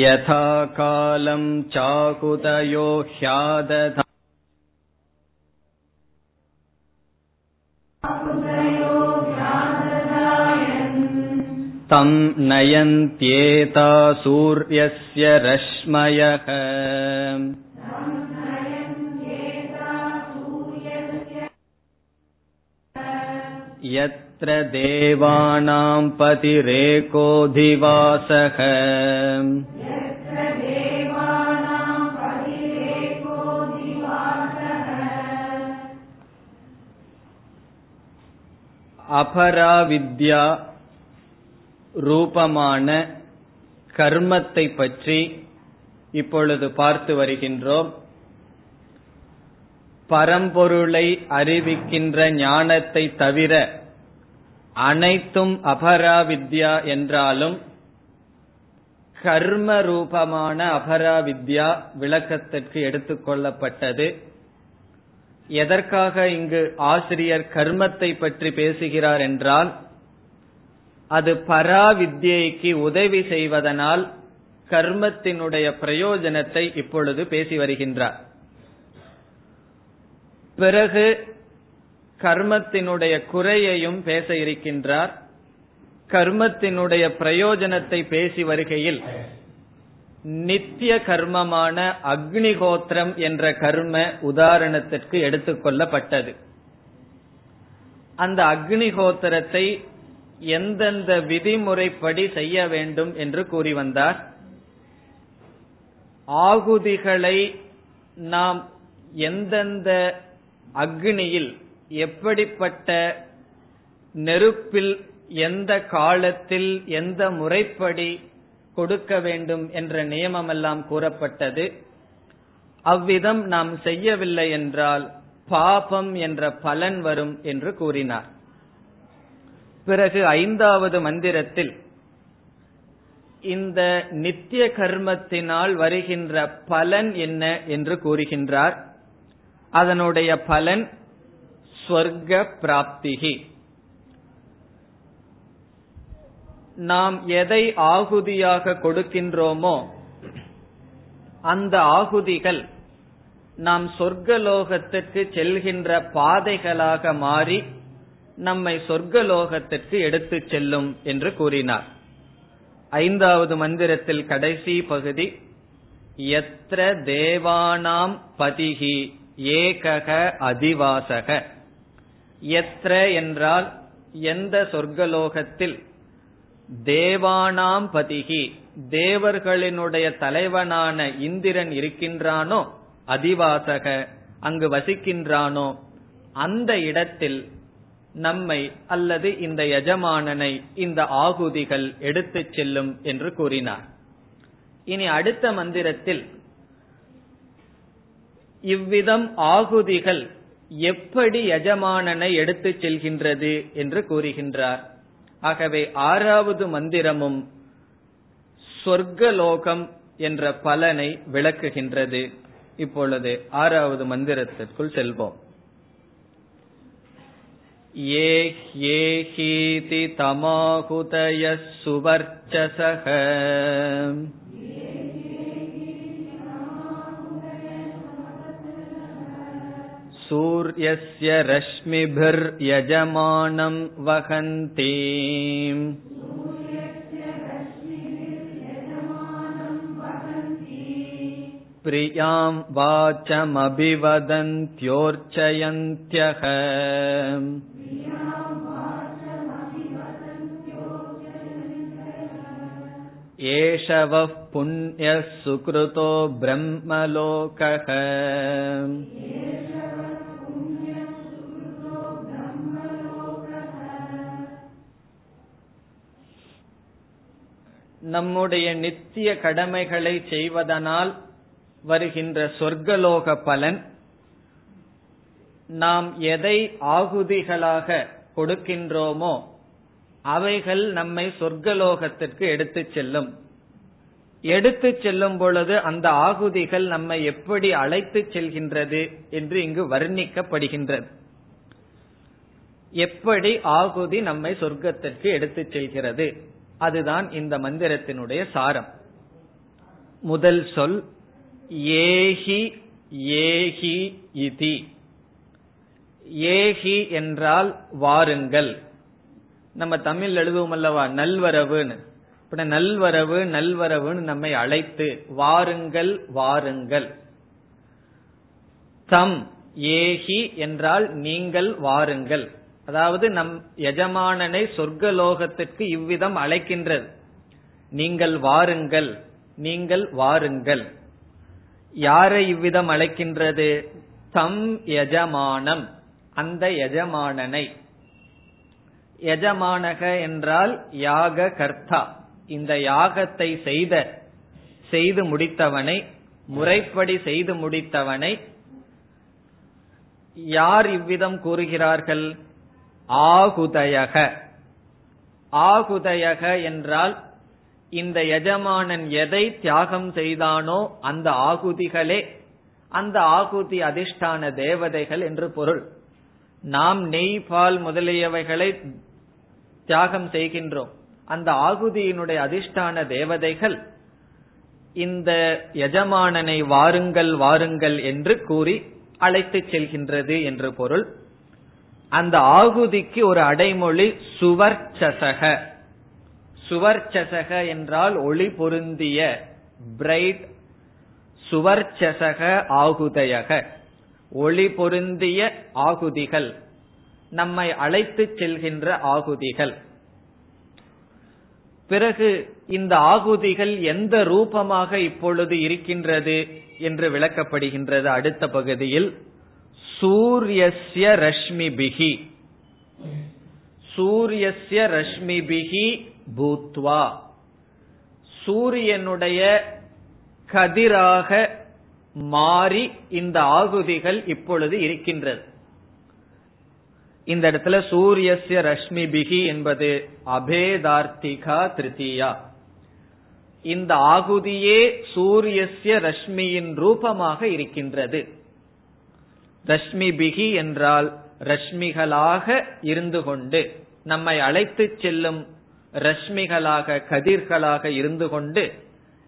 यथा कालं चाकुतयो ह्यादधा तं नयन्त्येता सूर्यस्य रश्मयः। यत्र देवानां पतिरेकोऽधिवासः அபராவித்யா ரூபமான கர்மத்தை பற்றி இப்பொழுது பார்த்து வருகின்றோம். பரம்பொருளை அறிவிக்கின்ற ஞானத்தை தவிர அனைத்தும் அபராவித்யா என்றாலும் கர்ம ரூபமான அபராவித்யா விளக்கத்திற்கு எடுத்துக்கொள்ளப்பட்டது எதற்காக இங்கு ஆசிரியர் கர்மத்தை பற்றி பேசுகிறார் என்றால் அது பராவித்யைக்கு உதவி செய்வதனால் கர்மத்தினுடைய பிரயோஜனத்தை இப்பொழுது பேசி வருகின்றார். பிறகு கர்மத்தினுடைய குறையையும் பேச இருக்கின்றார். கர்மத்தினுடைய பிரயோஜனத்தை பேசி வருகையில் நித்திய கர்மமான அக்னிகோத்திரம் என்ற கர்ம உதாரணத்திற்கு எடுத்துக்கொள்ளப்பட்டது அந்த அக்னிகோத்திரத்தை எந்தெந்த விதிமுறைப்படி செய்ய வேண்டும் என்று கூறி வந்தார். ஆகுதிகளை நாம் எந்தெந்த அக்னியில் எப்படிப்பட்ட நெருப்பில் எந்த காலத்தில் எந்த முறைப்படி கொடுக்க வேண்டும் என்ற நியமமெல்லாம் கூறப்பட்டது. அவ்விதம் நாம் செய்யவில்லை என்றால் பாபம் என்ற பலன் வரும் என்று கூறினார். பிறகு ஐந்தாவது மந்திரத்தில் இந்த நித்திய கர்மத்தினால் வருகின்ற பலன் என்ன என்று கூறுகின்றார். அதனுடைய பலன் ஸ்வர்க பிராப்திகி. நாம் எதை ஆகுதியாக கொடுக்கின்றோமோ அந்த ஆகுதிகள் நாம் சொர்க்கலோகத்திற்கு செல்கின்ற பாதைகளாக மாறி நம்மை சொர்க்கலோகத்திற்கு எடுத்துச் செல்லும் என்று கூறினார். ஐந்தாவது மந்திரத்தில் கடைசி பகுதி எத்திர தேவானாம் பதிகி ஏகக அதிவாசக. எத்திர என்றால் எந்த சொர்க்கலோகத்தில் தேவானாம் பதிகி தேவர்களினுடைய தலைவனான இந்திரன் இருக்கின்றானோ அதிவாசக அங்கு வசிக்கின்றானோ அந்த இடத்தில் நம்மை அல்லது இந்த எஜமானனை இந்த ஆகுதிகள் எடுத்துச் செல்லும் என்று கூறினார். இனி அடுத்த மந்திரத்தில் இவ்விதம் ஆகுதிகள் எப்படி எஜமானனை எடுத்துச் செல்கின்றது என்று கூறுகின்றார். ஆகவே ஆறாவது மந்திரமும் சொர்க்கலோகம் என்ற பலனை விளக்குகின்றது இப்பொழுது ஆறாவது மந்திரத்திற்குள் செல்வோம் ये ह्येहीति तमाहुतयः सुवर्चसः सूर्यस्य रश्मिभिर्यजमानं वहन्ति। प्रियां वाचमभिवदन्त्योर्चयन्त्यः। एष वः पुण्यः सुकृतो ब्रह्मलोकः நம்முடைய நித்திய கடமைகளை செய்வதனால் வருகின்ற சொர்க்கலோக பலன் நாம் எதை ஆகுதிகளாக கொடுக்கின்றோமோ அவைகள் நம்மை சொர்க்கலோகத்திற்கு எடுத்துச் செல்லும். எடுத்துச் செல்லும் பொழுது அந்த ஆகுதிகள் நம்மை எப்படி அழைத்துச் செல்கின்றது என்று இங்கு வர்ணிக்கப்படுகின்றது. எப்படி ஆகுதி நம்மை சொர்க்கத்திற்கு எடுத்துச் செல்கிறது? அதுதான் இந்த மந்திரத்தினுடைய சாரம். முதல் சொல் ஏஹி ஏஹி இதி. ஏஹி என்றால் வாருங்கள். நம்ம தமிழ் எழுதுவோம் அல்லவா? நல்வரவுன்னு. இப்ப நல்வரவு நல்வரவுன்னு நம்மை அழைத்து வாருங்கள் வாருங்கள். தம் ஏஹி என்றால் நீங்கள் வாருங்கள். அதாவது நம் எஜமானனை சொர்க்கலோகத்திற்கு இவ்விதம் அழைக்கின்றது. நீங்கள் வாருங்கள் நீங்கள் வாருங்கள். யாரை இவ்விதம் அழைக்கின்றது? தம் எஜமானம் அந்த எஜமானனை. எஜமானக என்றால் யாக கர்த்தா இந்த யாகத்தை செய்த செய்து முடித்தவனை முறைப்படி செய்து முடித்தவனை யார் இவ்விதம் கூறுகிறார்கள்? ஆகுதயக. ஆகுதயக என்றால் இந்த எஜமானன் எதை தியாகம் செய்தானோ அந்த ஆகுதிகளே அந்த ஆகுதி அதிஷ்டான தேவதைகள் என்று பொருள். நாம் நெய் பால் முதலியவைகளை தியாகம் செய்கின்றோம். அந்த ஆகுதியினுடைய அதிஷ்டான தேவதைகள் இந்த எஜமானனை வாருங்கள் வாருங்கள் என்று கூறி அழைத்துச் செல்கின்றது என்று பொருள். அந்த ஆகுதிக்கு ஒரு அடைமொழி சுவர்ச்சசக. சுவர்ச்சசக என்றால் ஒளி பொருந்திய பிரைட் சுவர்ச்சசக ஆகுதையக. ஒளி பொருந்திய ஆகுதிகள் நம்மை அழைத்து செல்கின்ற ஆகுதிகள். பிறகு இந்த ஆகுதிகள் எந்த ரூபமாக இப்பொழுது இருக்கின்றது என்று விளக்கப்படுகின்றது அடுத்த பகுதியில். சூரியஸ்ய ரஷ்மிபிகி சூரியஸ்ய ரஷ்மிபிகி பூத்வா. சூரியனுடைய கதிராக மாறி இந்த ஆகுதிகள் இப்பொழுது இருக்கின்றது. இந்த இடத்துல சூரியஸ்ய ரஷ்மி பிகி என்பது அபேதார்த்திகா திருத்தியா. இந்த ஆகுதியே சூரியஸ்ய ரஷ்மியின் ரூபமாக இருக்கின்றது. ரஷ்மி பிகி என்றால் ரஷ்மிகளாக இருந்து கொண்டு நம்மை அழைத்து செல்லும் ரஷ்மிகளாக கதிர்களாக இருந்து கொண்டு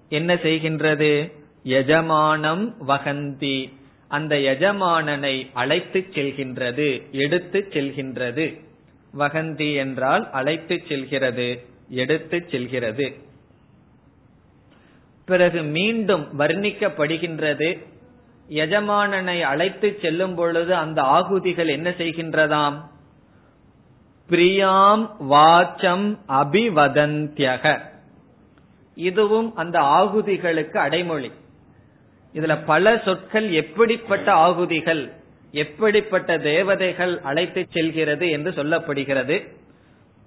என்ன செய்கின்றது? எஜமானம் வகந்தி. அந்த எஜமானனை அழைத்து செல்கின்றது எடுத்து செல்கின்றது. வகந்தி என்றால் அழைத்து செல்கிறது எடுத்து செல்கிறது. பிறகு மீண்டும் வர்ணிக்கப்படுகின்றது எஜமானனை அழைத்து செல்லும் பொழுது அந்த ஆகுதிகள் என்ன செய்கின்றதாம்? பிரியாம் வாச்சம் அபிவதந்தியக. இதுவும் அந்த ஆகுதிகளுக்கு அடைமொழி. இதுல பல சொற்கள் எப்படிப்பட்ட ஆகுதிகள் எப்படிப்பட்ட தேவதைகள் அழைத்து செல்கிறது என்று சொல்லப்படுகிறது.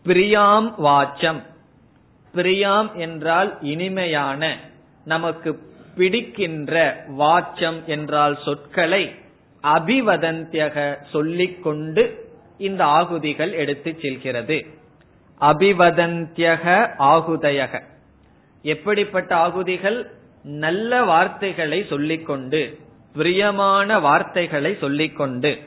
பிரியாம் வாச்சம். பிரியாம் என்றால் இனிமையான நமக்கு பிடிக்கின்ற வாச்சம் என்றால் சொற்களை அபிவதந்தியக சொல்லிக்கொண்டு இந்த ஆகுதிகள் எடுத்து செல்கிறது. அபிவதந்தியக ஆகுதயக. எப்படிப்பட்ட ஆகுதிகள்? நல்ல வார்த்தைகளை சொல்லிக்கொண்டு பிரியமான வார்த்தைகளை சொல்லிக்கொண்டு.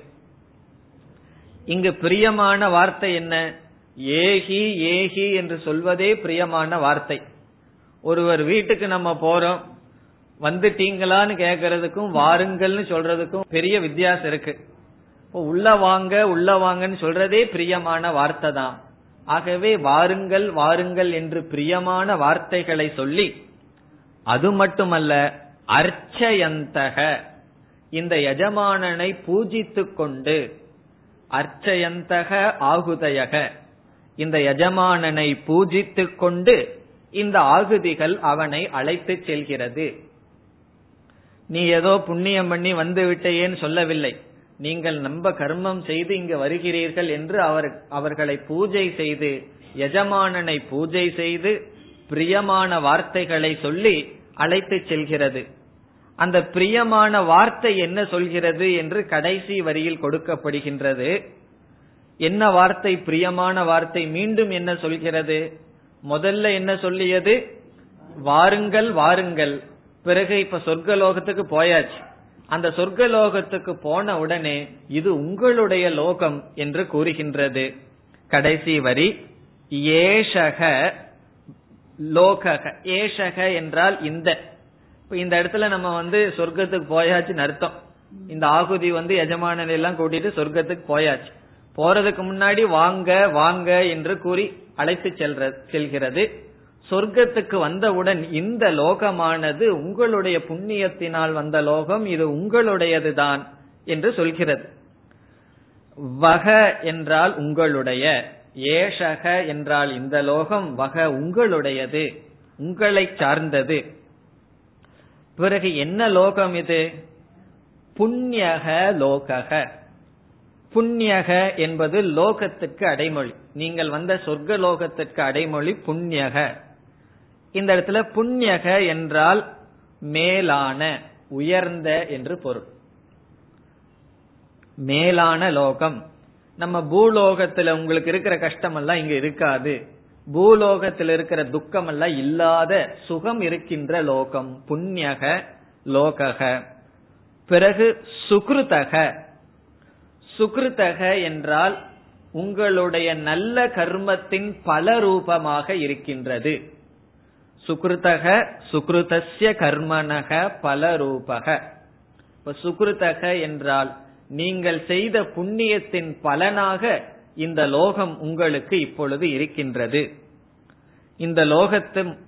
இங்கு பிரியமான வார்த்தை என்ன? ஏகி ஏகி என்று சொல்வதே பிரியமான வார்த்தை. ஒருவர் வீட்டுக்கு நம்ம போறோம் வந்துட்டீங்களான்னு கேக்குறதுக்கும் வாருங்கள்னு சொல்றதுக்கும் பெரிய வித்தியாசம் இருக்கு. உள்ள வாங்க உள்ள வாங்கன்னு சொல்றதே பிரியமான வார்த்தை தான். ஆகவே வாருங்கள் வாருங்கள் என்று பிரியமான வார்த்தைகளை சொல்லி அது மட்டுமல்ல அர்ச்சயந்தக. இந்த எஜமானனை பூஜித்து கொண்டு அர்ச்சயந்தக ஆகுதயக. இந்த எஜமானனை பூஜித்து கொண்டு இந்த ஆகுதிகள் அவனை அழைத்து செல்கிறது. நீ ஏதோ புண்ணியம் பண்ணி வந்து விட்டேன்னு சொல்லவில்லை. நீங்கள் நம்ப கர்மம் செய்து இங்கு வருகிறீர்கள் என்று அவர் அவர்களை பூஜை செய்து எஜமானனை பூஜை செய்து பிரியமான வார்த்தைகளை சொல்லி அழைத்து செல்கிறது. அந்த பிரியமான வார்த்தை என்ன சொல்கிறது என்று கடைசி வரியில் கொடுக்கப்படுகின்றது. என்ன வார்த்தை? பிரியமான வார்த்தை. மீண்டும் என்ன சொல்கிறது? முதல்ல என்ன சொல்லியது? வாருங்கள் வாருங்கள். பிறகு இப்ப சொர்க்கலோகத்துக்கு போயாச்சு. அந்த சொர்க்கலோகத்துக்கு போன உடனே இது உங்களுடைய லோகம் என்று கூறுகின்றது. கடைசி வரி ஏஷக லோகக. ஏஷக என்றால் இந்த. இந்த இடத்துல நம்ம வந்து சொர்க்கத்துக்கு போயாச்சுன்னு அர்த்தம். இந்த ஆகுதி வந்து எஜமானனை எல்லாம் கூட்டிட்டு சொர்க்கத்துக்கு போயாச்சு. போறதுக்கு முன்னாடி வாங்க வாங்க என்று கூறி அழைத்து செல்ற செல்கிறது. சொர்க்கத்துக்கு வந்தவுடன் இந்த லோகமானது உங்களுடைய புண்ணியத்தினால் வந்த லோகம் இது உங்களுடையதுதான் என்று சொல்கிறது. வக என்றால் உங்களுடைய ஏஷக என்றால் இந்த லோகம் வக உங்களுடையது உங்களை சார்ந்தது. பிறகு என்ன லோகம் இது? புண்ணியக லோகக. புண்ணியக என்பது லோகத்துக்கு அடைமொழி. நீங்கள் வந்த சொர்க்க லோகத்திற்கு அடைமொழி புண்ணியக. இந்த இடத்துல புண்ணியக என்றால் மேலான உயர்ந்த என்று பொருள். மேலான லோகம். நம்ம பூலோகத்துல உங்களுக்கு இருக்கிற கஷ்டம் எல்லாம் இங்க இருக்காது. பூலோகத்தில் இருக்கிற துக்கம் எல்லாம் இல்லாத சுகம் இருக்கின்ற லோகம். புண்ணியக லோகக. பிறகு சுக்ருதக. சுக்ருதக என்றால் உங்களுடைய நல்ல கர்மத்தின் பல ரூபமாக இருக்கின்றது. சுக்ருதக சுக்ருதஸ்ய கர்மனக பல ரூபக இப்ப சுக்ருதக என்றால் நீங்கள் செய்த புண்ணியத்தின் பலனாக இந்த லோகம் உங்களுக்கு இப்பொழுது இருக்கின்றது. இந்த லோகத்து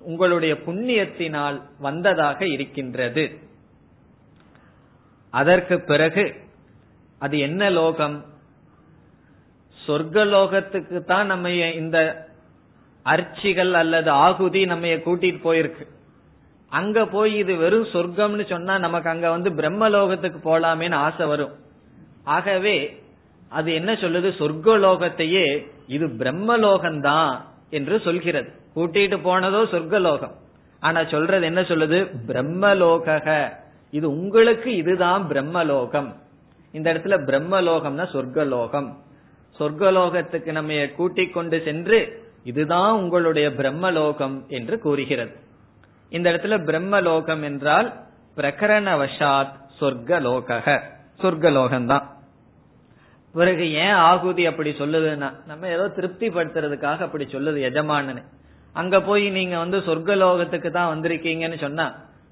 உங்களுடைய புண்ணியத்தினால் வந்ததாக இருக்கின்றது. அதற்கு பிறகு அது என்ன லோகம்? சொர்க்க லோகத்துக்கு தான் நம்ம இந்த அர்ச்சிகள் அல்லது ஆகுதி நம்ம கூட்டிட்டு போயிருக்கு. அங்க போய் இது வெறும் சொர்க்கம்னு சொன்னா நமக்கு அங்க வந்து பிரம்மலோகத்துக்கு போலாமேன்னு ஆசை வரும். ஆகவே அது என்ன சொல்லுது? சொர்க்கலோகத்தையே இது பிரம்மலோகம்தான் என்று சொல்கிறது. கூட்டிட்டு போனதோ சொர்க்கலோகம். ஆனா சொல்றது என்ன சொல்லுது? பிரம்மலோக இது உங்களுக்கு இதுதான் பிரம்மலோகம். இந்த இடத்துல பிரம்மலோகம்னா சொர்க்கலோகம். சொர்க்கலோகத்துக்கு நம்ம கூட்டிக் கொண்டு சென்று இதுதான் உங்களுடைய பிரம்மலோகம் என்று கூறுகிறது. இந்த இடத்துல பிரம்மலோகம் என்றால் பிரகரணவசாத் சொர்க்கலோக சொர்க்கலோகம்தான். பிறகு ஏன் ஆகுதி அப்படி சொல்லுதுன்னா நம்ம ஏதோ திருப்தி படுத்துறதுக்காக அப்படி சொல்லுது எஜமானனு. அங்க போய் நீங்க வந்து சொர்க்கலோகத்துக்கு தான் வந்திருக்கீங்கன்னு சொன்னா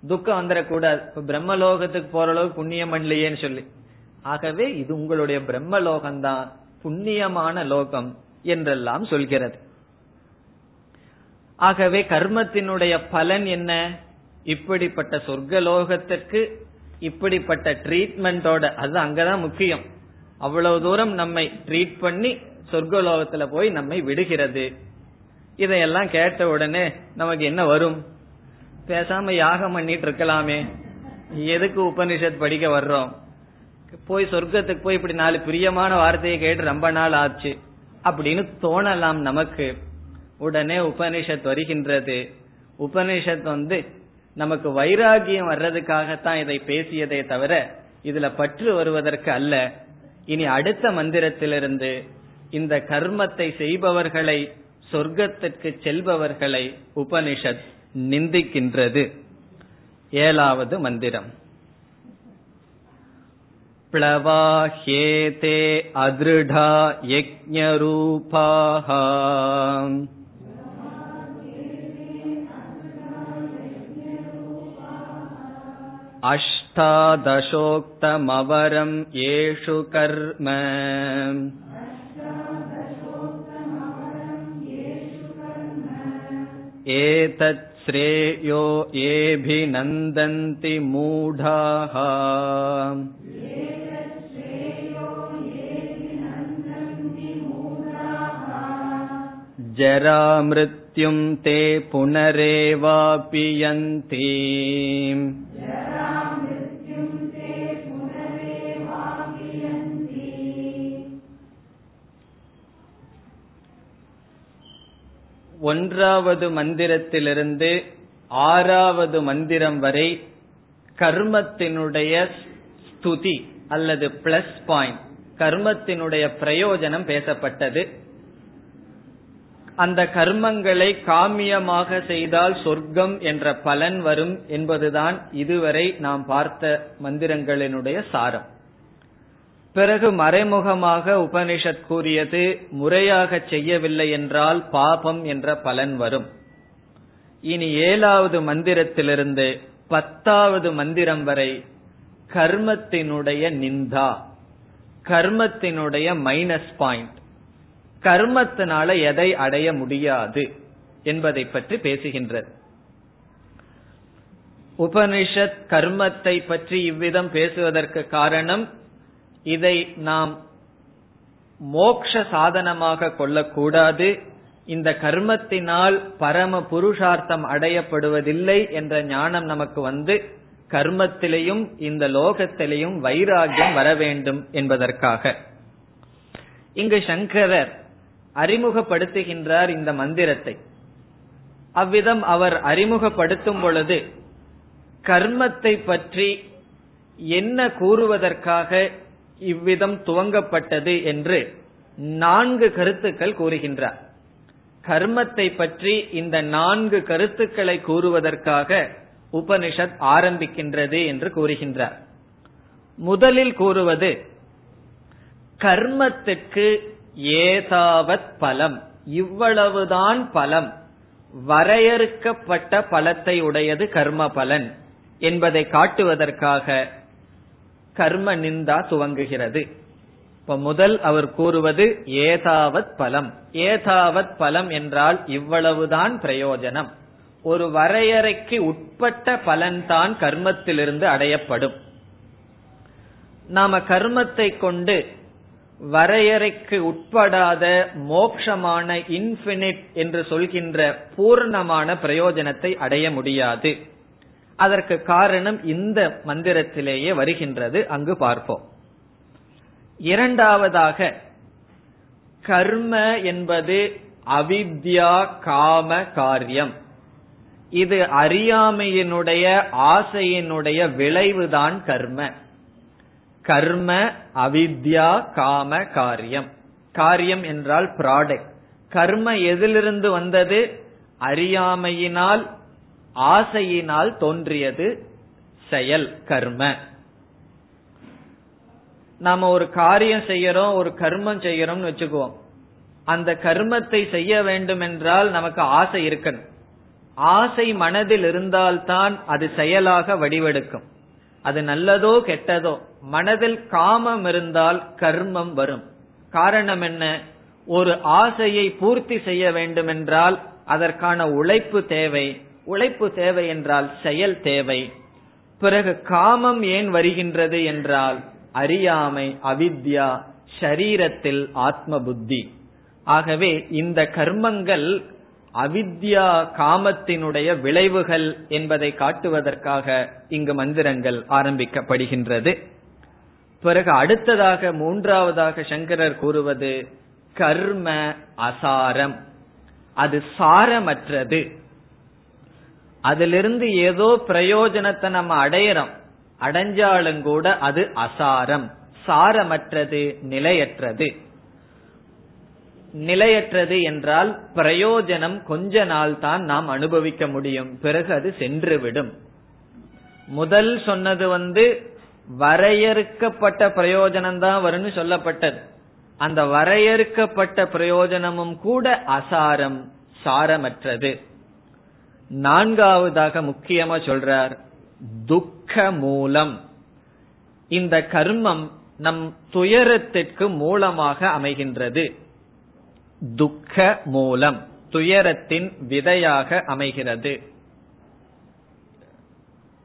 துக்கம் வந்துடக்கூடாது. இப்ப பிரம்மலோகத்துக்கு போற அளவுக்கு புண்ணியம் பண்ணலையேன்னு சொல்லி. ஆகவே இது உங்களுடைய பிரம்மலோகம்தான் புண்ணியமான லோகம் என்றெல்லாம் சொல்கிறது. ஆகவே கர்மத்தினுடைய பலன் என்ன? இப்படிப்பட்ட சொர்க்கலோகத்திற்கு இப்படிப்பட்ட ட்ரீட்மெண்டோட அது அங்கதான் முக்கியம். அவ்வளவு தூரம் நம்மை ட்ரீட் பண்ணி சொர்க்கலோகத்துல போய் நம்மை விடுகிறது. இதையெல்லாம் கேட்ட உடனே நமக்கு என்ன வரும்? பேசாம யாகம் பண்ணிட்டு இருக்கலாமே. எதுக்கு உபனிஷத் படிக்க வர்றோம்? போய் சொர்க்கத்துக்கு போய் இப்படி நாலு பிரியமான வார்த்தையை கேட்டு ரொம்ப நாள் ஆச்சு. அப்படின்னு தோணலாம் நமக்கு. உடனே உபனிஷத் வருகின்றது உபனிஷத் வந்து நமக்கு வைராகியம் வர்றதுக்காகத்தான் இதை பேசியதே தவிர இதுல பற்று வருவதற்கு அல்ல இனி அடுத்த மந்திரத்திலிருந்து இந்த கர்மத்தை செய்பவர்களை சொர்க்கத்திற்கு செல்பவர்களை உபனிஷத் நிந்திக்கின்றது ஏழாவது மந்திரம் प्लवाह्येते अदृढा यज्ञरूपाः अष्टादशोक्तमवरम् येषु कर्म। एतत् श्रेयो येऽभिनन्दन्ति मूढाः। जरामृत्युम् ते पुनरेवापि यन्ति ஒன்றாவது மந்திரத்திலிருந்து ஆறாவது மந்திரம் வரை கர்மத்தினுடைய ஸ்துதி அல்லது பிளஸ் பாயிண்ட் கர்மத்தினுடைய பிரயோஜனம் பேசப்பட்டது. அந்த கர்மங்களை காமியமாக செய்தால் சொர்க்கம் என்ற பலன் வரும் என்பதுதான் இதுவரை நாம் பார்த்த மந்திரங்களினுடைய சாரம். பிறகு மறைமுகமாக உபனிஷத் கூறியது முறையாக செய்யவில்லை என்றால் பாபம் என்ற பலன் வரும். இனி ஏழாவது மந்திரத்திலிருந்து பத்தாவது மந்திரம் வரை கர்மத்தினுடைய நிந்தா கர்மத்தினுடைய மைனஸ் பாயிண்ட் கர்மத்தினால எதை அடைய முடியாது என்பதை பற்றி பேசுகின்றது. உபனிஷத் கர்மத்தை பற்றி இவ்விதம் பேசுவதற்கு காரணம் இதை நாம் மோக்ஷ சாதனமாக கொள்ளக்கூடாது. இந்த கர்மத்தினால் பரம புருஷார்த்தம் அடையப்படுவதில்லை என்ற ஞானம் நமக்கு வந்து கர்மத்திலையும் இந்த லோகத்திலையும் வைராகியம் வர வேண்டும் என்பதற்காக. இங்கு சங்கரர் அறிமுகப்படுத்துகின்றார் இந்த மந்திரத்தை. அவ்விதம் அவர் அறிமுகப்படுத்தும் பொழுது கர்மத்தை பற்றி என்ன கூறுவதற்காக இவ்விதம் துவங்கப்பட்டது என்று நான்கு கருத்துக்கள் கூறுகின்றார். கர்மத்தை பற்றி இந்த நான்கு கருத்துக்களை கூறுவதற்காக உபனிஷத் ஆரம்பிக்கின்றது என்று கூறுகின்றார். முதலில் கூறுவது கர்மத்துக்கு ஏதாவத் பலம் இவ்வளவுதான் பலம் வரையறுக்கப்பட்ட பலத்தை உடையது கர்ம பலன் என்பதை காட்டுவதற்காக கர்ம நிந்தா துவங்குகிறது. இப்ப முதல் அவர் கூறுவது ஏதாவத் பலம். ஏதாவத் பலம் என்றால் இவ்வளவுதான் பிரயோஜனம். ஒரு வரையறைக்கு உட்பட்ட பலன்தான் கர்மத்திலிருந்து அடையப்படும். நாம கர்மத்தை கொண்டு வரையறைக்கு உட்படாத மோக்ஷமான இன்பினிட் என்று சொல்கின்ற பூர்ணமான பிரயோஜனத்தை அடைய முடியாது. அதற்கு காரணம் இந்த மந்திரத்திலேயே வருகின்றது. அங்கு பார்ப்போம். இரண்டாவதாக கர்ம என்பது அவித்யா காம காரியம். இது அறியாமையினுடைய ஆசையினுடைய விளைவுதான் கர்ம. கர்ம அவித்யா காம காரியம். காரியம் என்றால் ப்ராடக்ட் கர்ம எதிலிருந்து வந்தது? அறியாமையினால் ஆசையினால் தோன்றியது செயல் கர்ம. நாம ஒரு காரியம் செய்யறோம் ஒரு கர்மம் செய்யறோம்னு வச்சுக்குவோம். அந்த கர்மத்தை செய்ய வேண்டும் என்றால் நமக்கு ஆசை இருக்கணும். ஆசை மனதில் இருந்தால்தான் அது செயலாக வடிவெடுக்கும். அது நல்லதோ கெட்டதோ. மனதில் காமம் இருந்தால் கர்மம் வரும். காரணம் என்ன? ஒரு ஆசையை பூர்த்தி செய்ய வேண்டும் என்றால் அதற்கான உழைப்பு தேவை. உழைப்பு தேவை என்றால் செயல் தேவை. பிறகு காமம் ஏன் வருகின்றது என்றால் அறியாமை அவித்யா ஷரீரத்தில் ஆத்ம புத்தி ஆகவே இந்த கர்மங்கள் அவித்யா காமத்தினுடைய விளைவுகள் என்பதை காட்டுவதற்காக இங்கு மந்திரங்கள் ஆரம்பிக்கப்படுகின்றது. பிறகு அடுத்ததாக மூன்றாவதாக சங்கரர் கூறுவது கர்ம அசாரம். அது சாரமற்றது. அதிலிருந்து ஏதோ பிரயோஜனத்தை நம்ம அடையறோம். அடைஞ்சாலும் கூட அது அசாரம். சாரமற்றது நிலையற்றது. நிலையற்றது என்றால் பிரயோஜனம் கொஞ்ச நாள் தான் நாம் அனுபவிக்க முடியும். பிறகு அது சென்றுவிடும். முதல் சொன்னது வந்து வரையறுக்கப்பட்ட பிரயோஜனம் தான் வரும்னு சொல்லப்பட்டது. அந்த வரையறுக்கப்பட்ட பிரயோஜனமும் கூட அசாரம் சாரமற்றது. நான்காவதாக முக்கியமா சொல்றார் துக்க மூலம் இந்த கர்மம் நம் துயரத்திற்கு மூலமாக அமைகின்றது. துக்க மூலம் துயரத்தின் விதையாக அமைகிறது.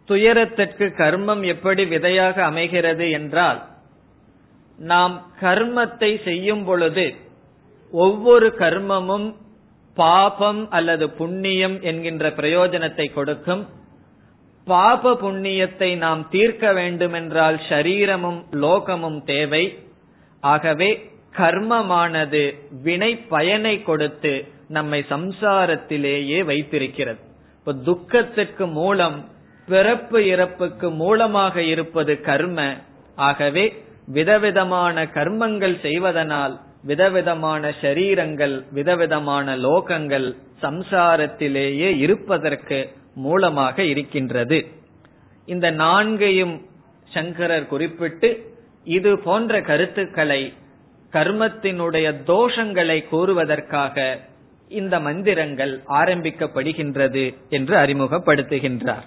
துயரத்திற்கு கர்மம் எப்படி விதையாக அமைகிறது என்றால் நாம் கர்மத்தை செய்யும் பொழுது ஒவ்வொரு கர்மமும் பாபம் அல்லது புண்ணியம் என்கின்ற பிரயோஜனத்தை கொடுக்கும். பாப புண்ணியத்தை நாம் தீர்க்க வேண்டுமென்றால் ஷரீரமும் லோகமும் தேவை. ஆகவே கர்மமானது வினை பயனை கொடுத்து நம்மை சம்சாரத்திலேயே வைத்திருக்கிறது. இப்ப துக்கத்திற்கு மூலம் பிறப்பு இறப்புக்கு மூலமாக இருப்பது கர்ம. ஆகவே விதவிதமான கர்மங்கள் செய்வதனால் விதவிதமான ஷரீரங்கள் விதவிதமான லோகங்கள் சம்சாரத்திலேயே இருப்பதற்கு மூலமாக இருக்கின்றது. இந்த நான்கையும் சங்கரர் குறிப்பிட்டு இது போன்ற கருத்துக்களை கர்மத்தினுடைய தோஷங்களை கூறுவதற்காக இந்த மந்திரங்கள் ஆரம்பிக்கப்படுகின்றது என்று அறிமுகப்படுத்துகின்றார்.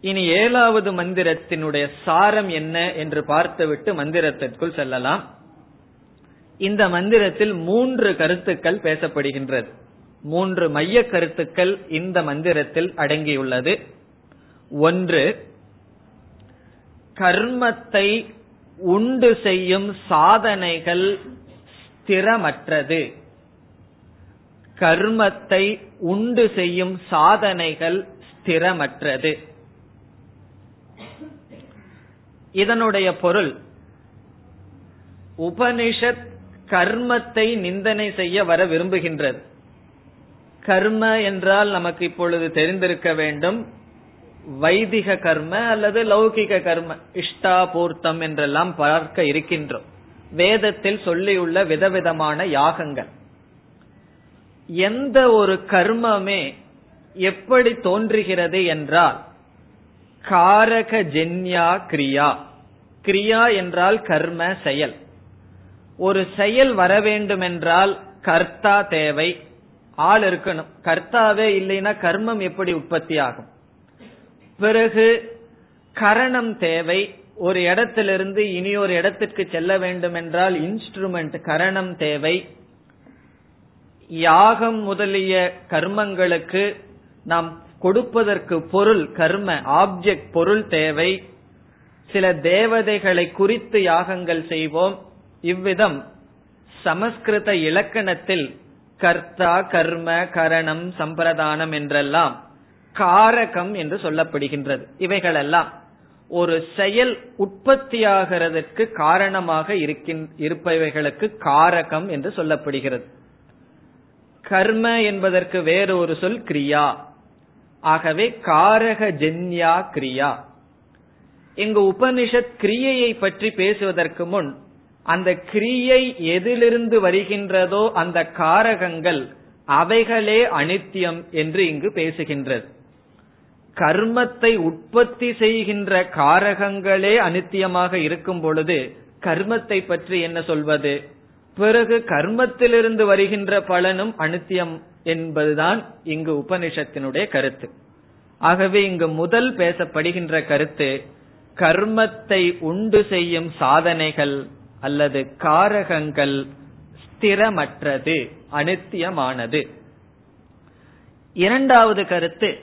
இனி ஏழாவது மந்திரத்தினுடைய சாரம் என்ன என்று பார்த்துவிட்டு மந்திரத்திற்குள் செல்லலாம். இந்த மந்திரத்தில் மூன்று கருத்துக்கள் பேசப்படுகின்றது. மூன்று மைய கருத்துக்கள் இந்த மந்திரத்தில் அடங்கியுள்ளது. ஒன்று கர்மத்தை உண்டு செய்யும் சாதனைகள் ஸ்திரமற்றது. கர்மத்தை உண்டு செய்யும் சாதனைகள் ஸ்திரமற்றது. இதனுடைய பொருள் உபனிஷத் கர்மத்தை நிந்தனை செய்ய வர விரும்புகின்றது. கர்ம என்றால் நமக்கு இப்பொழுது தெரிந்திருக்க வேண்டும். வைதிக கர்ம அல்லது லௌகிக கர்ம இஷ்டா பூர்த்தம் என்றெல்லாம் பார்க்க இருக்கின்றோம். வேதத்தில் சொல்லியுள்ள விதவிதமான யாகங்கள். எந்த ஒரு கர்மமே எப்படி தோன்றுகிறது என்றால் காரக ஜென்யா கிரியா. கிரியா என்றால் கர்ம செயல். ஒரு செயல் வர வேண்டும் என்றால் கர்த்தா தேவை. ஆள் இருக்கணும். கர்த்தாவே இல்லைன்னா கர்மம் எப்படி உற்பத்தி ஆகும் பிறகு கரணம் தேவை. ஒரு இடத்திலிருந்து இனி ஒரு இடத்திற்கு செல்ல வேண்டும் என்றால் இன்ஸ்ட்ருமெண்ட் கரணம் தேவை. யாகம் முதலிய கர்மங்களுக்கு நாம் கொடுப்பதற்கு பொருள் கர்ம ஆப்ஜெக்ட் பொருள் தேவை. சில தேவதைகளை குறித்து யாகங்கள் செய்வோம். இவ்விதம் சமஸ்கிருத இலக்கணத்தில் கர்த்தா கர்ம கரணம் சம்பிரதானம் என்றெல்லாம் காரகம் என்று சொல்லப்படுகின்றது. இவைகளெல்லாம் ஒரு செயல் உற்பத்தியாகிறதுக்கு காரணமாக இருப்பவைகளுக்கு காரகம் என்று சொல்லப்படுகிறது. கர்ம என்பதற்கு வேறு ஒரு சொல் கிரியா. ஆகவே காரக ஜென்யா கிரியா. இங்கு உபனிஷத் கிரியையை பற்றி பேசுவதற்கு முன் அந்த கிரியை எதிலிருந்து வருகின்றதோ அந்த காரகங்கள் அவைகளே அனித்தியம் என்று இங்கு பேசுகின்றது. கர்மத்தை உற்பத்தி செய்கின்ற காரகங்களே அனித்தியமாக இருக்கும் பொழுது கர்மத்தை பற்றி என்ன சொல்வது? பிறகு கர்மத்திலிருந்து வருகின்ற பலனும் அனித்தியம் என்பதுதான் இங்கு உபனிஷத்தினுடைய கருத்து. ஆகவே இங்கு முதல் பேசப்படுகின்ற கருத்து கர்மத்தை உண்டு செய்யும் சாதனைகள் அல்லது காரகங்கள் ஸ்திரமற்றது அனித்தியமானது. இரண்டாவது கருத்து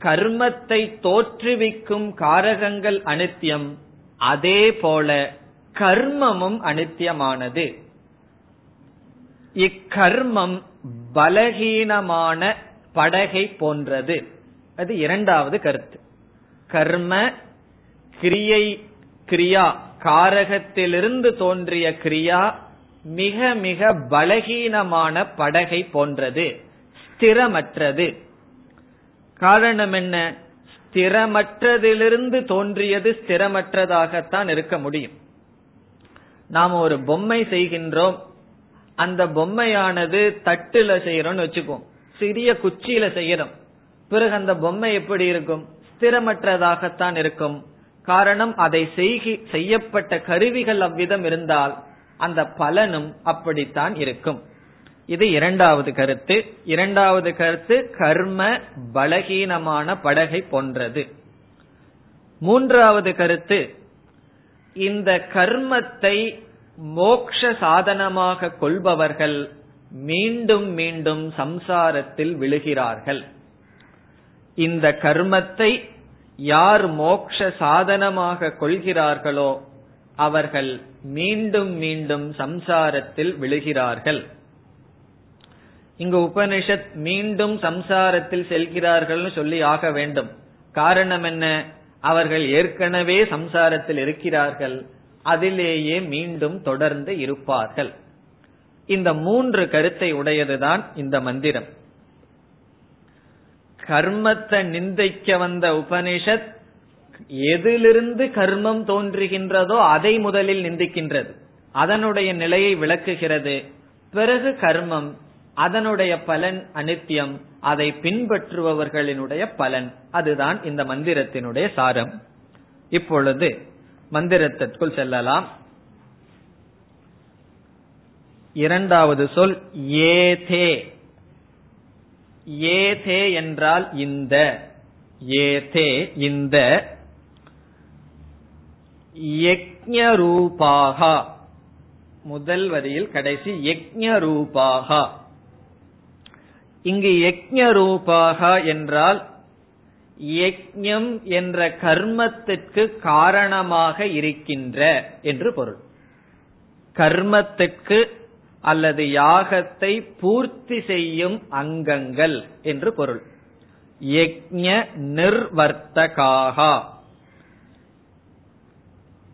கர்மத்தை தோற்றுவிக்கும் காரகங்கள் அனித்தியம் அதே போல கர்மமும் அனித்தியமானது. இக்கர்மம் பலகீனமான படகை போன்றது. அது இரண்டாவது கருத்து. கர்ம கிரியை கிரியா காரகத்திலிருந்து தோன்றிய கிரியா மிக மிக பலகீனமான படகை போன்றது ஸ்திரமற்றது. காரணம் என்ன? ஸ்திரமற்றதிலிருந்து தோன்றியது ஸ்திரமற்றதாகத்தான் இருக்க முடியும். நாம் ஒரு பொம்மை செய்கின்றோம் அந்த பொம்மையானது தட்டுல செய்யறோம்னு வச்சுக்கோம் சிறிய குச்சியில செய்யறோம். பிறகு அந்த பொம்மை எப்படி இருக்கும்? ஸ்திரமற்றதாகத்தான் இருக்கும். காரணம் அதை செய்யப்பட்ட கருவிகள் அவ்விதம் இருந்தால் அந்த பலனும் அப்படித்தான் இருக்கும். இது இரண்டாவது கருத்து. இரண்டாவது கருத்து கர்ம பலகீனமான படகை போன்றது. மூன்றாவது கருத்து இந்த கர்மத்தை மோக்ஷ சாதனமாக கொள்பவர்கள் மீண்டும் மீண்டும் சம்சாரத்தில் விழுகிறார்கள். இந்த கர்மத்தை யார் மோக்ஷ சாதனமாக கொள்கிறார்களோ அவர்கள் மீண்டும் மீண்டும் சம்சாரத்தில் விழுகிறார்கள். இங்கு உபனிஷத் மீண்டும் சம்சாரத்தில் செல்கிறார்கள் சொல்லி ஆக வேண்டும். காரணம் என்ன? அவர்கள் ஏற்கனவே சம்சாரத்தில் இருக்கிறார்கள். அதிலேயே மீண்டும் தொடர்ந்து இருப்பார்கள். இந்த மூன்று கருத்தை உடையதுதான் இந்த மந்திரம். கர்மத்தை நிந்தைக்க வந்த உபனிஷத் எதிலிருந்து கர்மம் தோன்றுகின்றதோ அதை முதலில் நிந்திக்கின்றது. அதனுடைய நிலையை விளக்குகிறது. பிறகு கர்மம் அதனுடைய பலன் அனித்தியம் அதை பின்பற்றுபவர்களினுடைய பலன். அதுதான் இந்த மந்திரத்தினுடைய சாரம். இப்பொழுது மந்திரத்திற்குள் செல்லலாம். இரண்டாவது சொல் ஏதே. ஏதே என்றால் இந்த. ஏதே இந்த. யக்ஞரூபாகா. முதல் வரியில் கடைசி யக்ஞரூபாகா. இங்கு யக்ஞரூபாகா என்றால் யக்ஞம் என்ற கர்மத்திற்கு காரணமாக இருக்கின்ற என்று பொருள். கர்மத்திற்கு அல்லது யாகத்தை பூர்த்தி செய்யும் அங்கங்கள் என்று பொருள். யக்ஞ நிர்வர்த்தகாகா.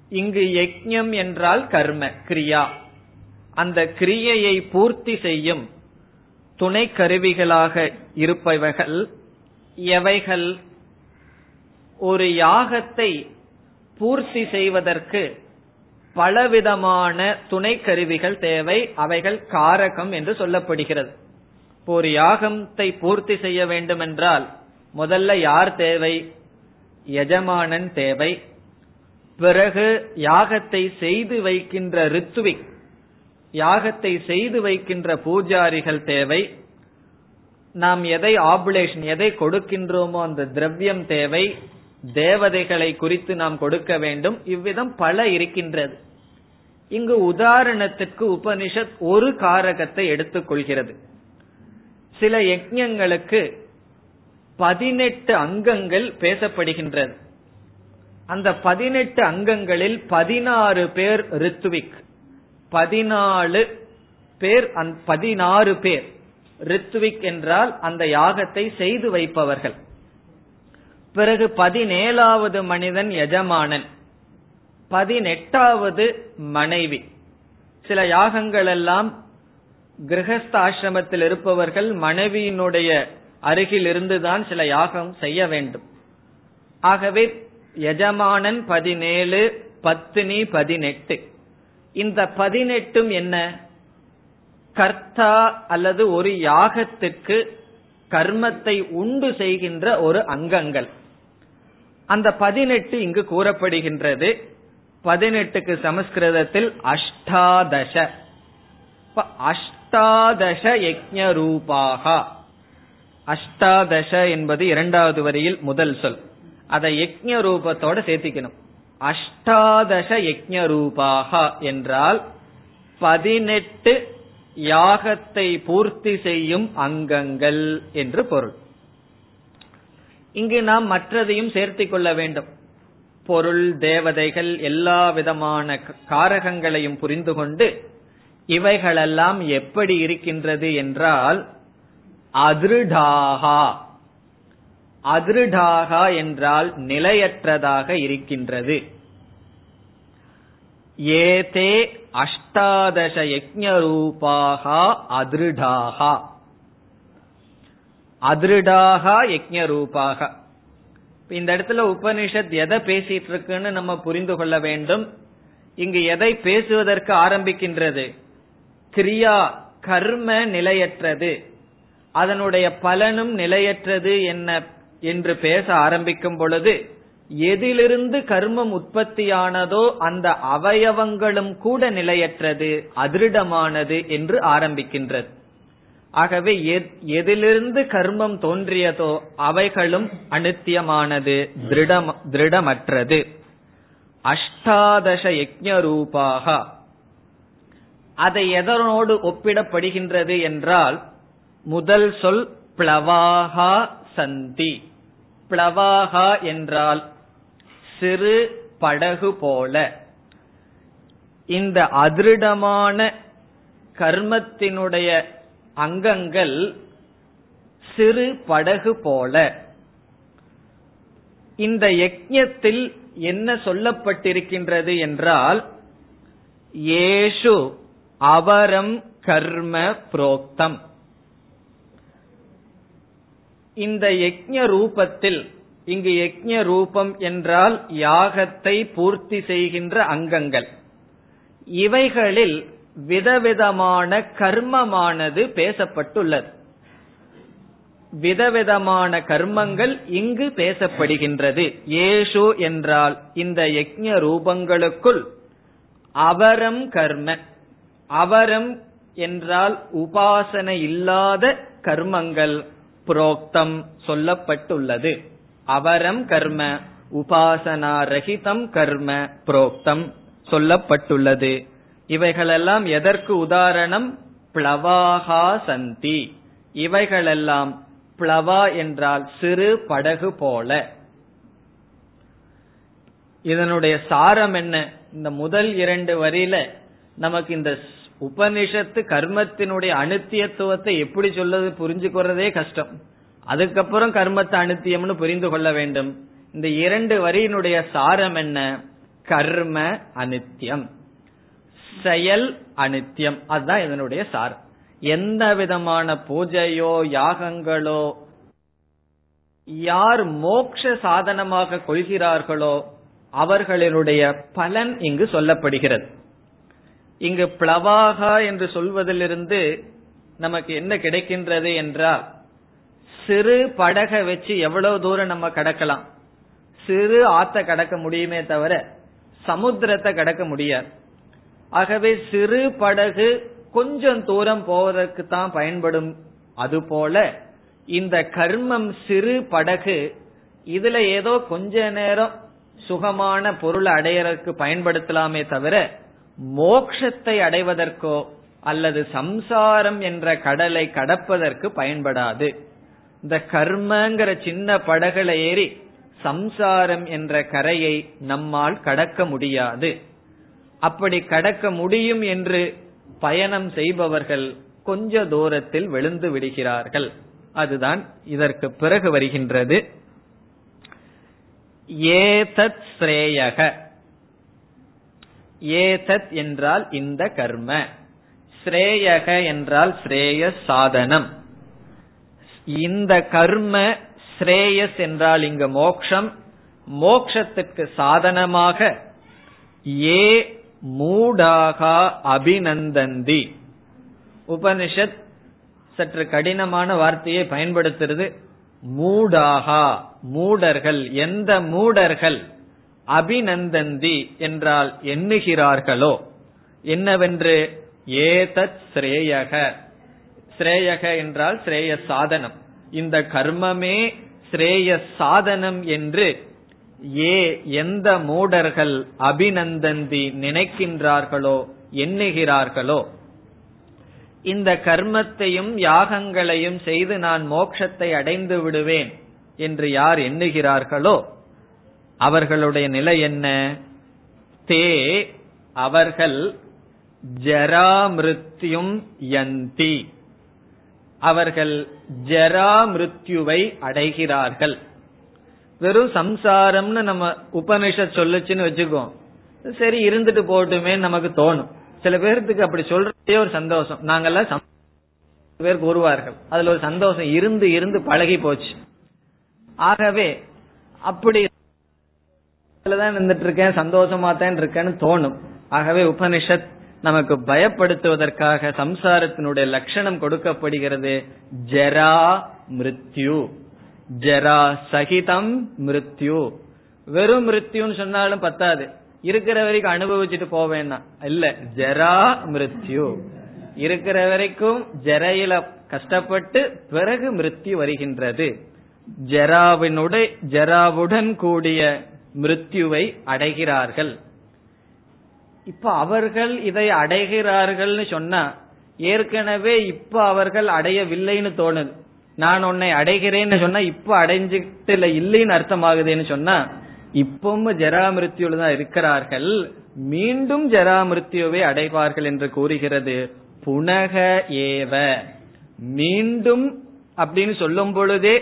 இங்கு யக்ஞம் என்றால் கர்ம கிரியா. அந்த கிரியையை பூர்த்தி செய்யும் துணை கருவிகளாக இருப்பவைகள் எவைகள்? ஒரு யாகத்தை பூர்த்தி செய்வதற்கு பலவிதமான துணை கருவிகள் தேவை அவைகள் காரகம் என்று சொல்லப்படுகிறது. ஒரு யாகத்தை பூர்த்தி செய்ய வேண்டும் என்றால் முதல்ல யார் தேவை? எஜமானன் தேவை. பிறகு யாகத்தை செய்து வைக்கின்ற ரித்துவிக் யாகத்தை செய்து வைக்கின்ற பூஜாரிகள் தேவை. நாம் எதை ஆபுலேஷன் எதை கொடுக்கின்றோமோ அந்த திரவியம் தேவை. தேவதைகளை குறித்து நாம் கொடுக்க வேண்டும். இவ்விதம் பல இருக்கின்றது. இங்கு உதாரணத்திற்கு உபனிஷத் ஒரு காரகத்தை எடுத்துக் கொள்கிறது. சில யஜ்யங்களுக்கு பதினெட்டு அங்கங்கள் பேசப்படுகின்றது. அந்த பதினெட்டு அங்கங்களில் பதினாறு பேர் ரித்துவிக் பதினாலு பேர் பதினாறு பேர் ரித்விக் என்றால் அந்த யாகத்தை செய்து வைப்பவர்கள். பிறகு பதினேழாவது மனிதன் எஜமானன் பதினெட்டாவது மனைவி. சில யாகங்கள் எல்லாம் கிரகஸ்த ஆசிரமத்தில் இருப்பவர்கள் மனைவியினுடைய அருகில் இருந்துதான் சில யாகம் செய்ய வேண்டும். ஆகவே எஜமானன் பதினேழு பத்தினி பதினெட்டு. இந்த பதினெட்டும் என்ன? கர்த்தா அல்லது ஒரு யாகத்துக்கு கர்மத்தை உண்டு செய்கின்ற ஒரு அங்கங்கள். அந்த பதினெட்டு இங்கு கூறப்படுகின்றது. பதினெட்டுக்கு சமஸ்கிருதத்தில் அஷ்டாதச. அஷ்டாதச யஜ்ய ரூபாக அஷ்டாதச என்பது இரண்டாவது வரியில் முதல் சொல். அதை யஜ்ய ரூபத்தோட சேர்த்திக்கணும். அஷ்டாதச யஜ்ய என்றால் பதினெட்டு யாகத்தை பூர்த்தி செய்யும் அங்கங்கள் என்று பொருள். இங்கு நாம் மற்றதையும் சேர்த்துக் கொள்ள வேண்டும். பொருள் தேவதைகள் எல்லா விதமான காரகங்களையும் புரிந்து கொண்டு இவைகளெல்லாம் எப்படி இருக்கின்றது என்றால் அதிருடாகா. அதிருடாகா என்றால் நிலையற்றதாக இருக்கின்றது. ஏதே அஷ்டாதச யஜ்ஞரூபாக அதிருடாகா. அதிருடாக யஜ்ஞரூபாக. இந்த இடத்துல உபனிஷத் எதை பேசிட்டு இருக்குன்னு நம்ம புரிந்து கொள்ள வேண்டும். இங்கு எதை பேசுவதற்கு ஆரம்பிக்கின்றது? கிரியா கர்ம நிலையற்றது. அதனுடைய பலனும் நிலையற்றது என்ன என்று பேச ஆரம்பிக்கும் பொழுது எதிலிருந்து கர்மம் உற்பத்தியானதோ அந்த அவயவங்களும் கூட நிலையற்றது அதிருடமானது என்று ஆரம்பிக்கின்றது. ஆகவே எதிலிருந்து கர்மம் தோன்றியதோ அவைகளும் அனித்தியமானது திருடமற்றது. அஷ்டாதச யஜ்ஞரூபாக. அதை எதனோடு ஒப்பிடப்படுகின்றது என்றால் முதல் சொல் பிளவாகா சந்தி. பிளவாகா என்றால் சிறு படகு போல. இந்த அதிருடமான கர்மத்தினுடைய அங்கங்கள் சிறு படகு போல. இந்த யஜ்யத்தில் என்ன சொல்லப்பட்டிருக்கின்றது என்றால் ஏஷு அவரம் கர்ம புரோக்தம். இந்த யஜ்ய ரூபத்தில் இங்கு யஜ்ய ரூபம் என்றால் யாகத்தை பூர்த்தி செய்கின்ற அங்கங்கள். இவைகளில் விதவிதமான கர்மமானது பேசப்பட்டுள்ளது. விதவிதமான கர்மங்கள் இங்கு பேசப்படுகின்றது. ஏஷு என்றால் இந்த யஜ்ய ரூபங்களுக்குள் அவரம் கர்ம. அவரம் என்றால் உபாசனை இல்லாத கர்மங்கள் புரோக்தம் சொல்லப்பட்டுள்ளது. அவரம் கர்ம உபாசனா ரஹிதம் கர்ம புரோக்தம் சொல்லப்பட்டுள்ளது. இவைகளெல்லாம் எதற்கு உதாரணம்? பிளவாகா சந்தி. இவைகளெல்லாம் பிளவா என்றால் சிறு படகு போல. இதனுடைய சாரம் என்ன? இந்த முதல் இரண்டு வரியில நமக்கு இந்த உபனிஷத்து கர்மத்தினுடைய அனுத்தியத்துவத்தை எப்படி சொல்றது புரிஞ்சுக்கிறதே கஷ்டம். அதுக்கப்புறம் கர்மத்தை அனுத்தியம்னு புரிந்து கொள்ள வேண்டும். இந்த இரண்டு வரியினுடைய சாரம் என்ன? கர்ம அனித்தியம் செயல் அனித்தியம் அதுதான் இதனுடைய சார். எந்த விதமான பூஜையோ யாகங்களோ யார் மோக்ஷ சாதனமாக கொள்கிறார்களோ அவர்களினுடைய பலன் இங்கு சொல்லப்படுகிறது. இங்கு பிளவாகா என்று சொல்வதிலிருந்து நமக்கு என்ன கிடைக்கின்றது என்றால் சிறு படகை வச்சு எவ்வளவு தூரம் நம்ம கடக்கலாம்? சிறு ஆத்த கடக்க முடியுமே தவிர சமுத்திரத்தை கடக்க முடியாது. ஆகவே சிறு படகு கொஞ்சம் தூரம் போவதற்கு தான் பயன்படும் அதுபோல இந்த கர்மம் சிறு படகு இதுல ஏதோ கொஞ்ச நேரம் சுகமான பொருளை அடையறதுக்கு பயன்படுத்தலாமே தவிர மோக்ஷத்தை அடைவதற்கோ அல்லது சம்சாரம் என்ற கடலை கடப்பதற்கு பயன்படாது. இந்த கர்மங்கிற சின்ன படகுல ஏறி சம்சாரம் என்ற கரையை நம்மால் கடக்க முடியாது. அப்படி கடக்க முடியும் என்று பயணம் செய்பவர்கள் கொஞ்ச தூரத்தில் விழுந்து விடுகிறார்கள். அதுதான் இதற்கு பிறகு வருகின்றது. ஏதத் ஸ்ரேயக. ஏதத் என்றால் இந்த கர்ம. ஸ்ரேயக என்றால் ஸ்ரேய சாதனம். இந்த கர்ம ஸ்ரேயஸ் என்றால் இங்கு மோக்ஷம். மோக்ஷத்துக்கு சாதனமாக ஏ மூடாகா அபிநந்தந்தி. உபனிஷத் சற்று கடினமான வார்த்தையை பயன்படுத்துறது. மூடாகா மூடர்கள் எந்த மூடர்கள் அபிநந்தந்தி என்றால் எண்ணுகிறார்களோ என்னவென்று? ஏதத் ஸ்ரேயக. ஸ்ரேயக என்றால் ஸ்ரேய சாதனம் இந்த கர்மமே ஸ்ரேய சாதனம் என்று ஏ எந்த மூடர்கள் அபிநந்தந்தி நினைக்கின்றார்களோ எண்ணுகிறார்களோ? இந்த கர்மத்தையும் யாகங்களையும் செய்து நான் மோட்சத்தை அடைந்து விடுவேன் என்று யார் எண்ணுகிறார்களோ? அவர்களுடைய நிலை என்ன? தே அவர்கள் ஜராமிருத்யும் யந்தி. அவர்கள் ஜராமிருத்யுவை அடைகிறார்கள். வெறும் சம்சாரம்னு நம்ம உபனிஷத் சொல்லுச்சுன்னு வச்சுக்கோ. சரி இருந்துட்டு போட்டுமே நமக்கு தோணும். சில பேர்த்துக்கு அப்படி சொல்றதே ஒரு சந்தோஷம். நாங்கெல்லாம் பேர் கூறுவார்கள் அதுல ஒரு சந்தோஷம் இருந்து இருந்து பழகி போச்சு. ஆகவே அப்படி தான் இருந்துட்டு இருக்கேன் சந்தோஷமா தான் இருக்கேன்னு தோணும். ஆகவே உபனிஷத் நமக்கு பயப்படுத்துவதற்காக சம்சாரத்தினுடைய லட்சணம் கொடுக்கப்படுகிறது ஜரா மிருத்யு. ஜரா சகிதம் மிருத்யு. வெறும் மிருத்யுன்னு சொன்னாலும் பத்தாது. இருக்கிற வரைக்கும் அனுபவிச்சுட்டு போவேன்னா. இல்ல ஜரா மிருத்யு. இருக்கிற வரைக்கும் ஜரையில கஷ்டப்பட்டு பிறகு மிருத்யு வருகின்றது. ஜெராவினுடைய ஜராவுடன் கூடிய மிருத்யுவை அடைகிறார்கள். இப்ப அவர்கள் இதை அடைகிறார்கள்னு சொன்னா ஏற்கனவே இப்ப அவர்கள் அடையவில்லைன்னு தோணுது. நான் உன்னை அடைகிறேன்னு சொன்னா இப்ப அடைஞ்சிட்டு இல்லைன்னு அர்த்தமாகுதுன்னு சொன்னா இப்பவும் ஜராமிருத்தியோடு தான் இருக்கிறார்கள். மீண்டும் ஜராமிருத்தியோவை அடைவார்கள் என்று கூறுகிறது. புனக ஏவ. மீண்டும் அப்படின்னு சொல்லும் பொழுதே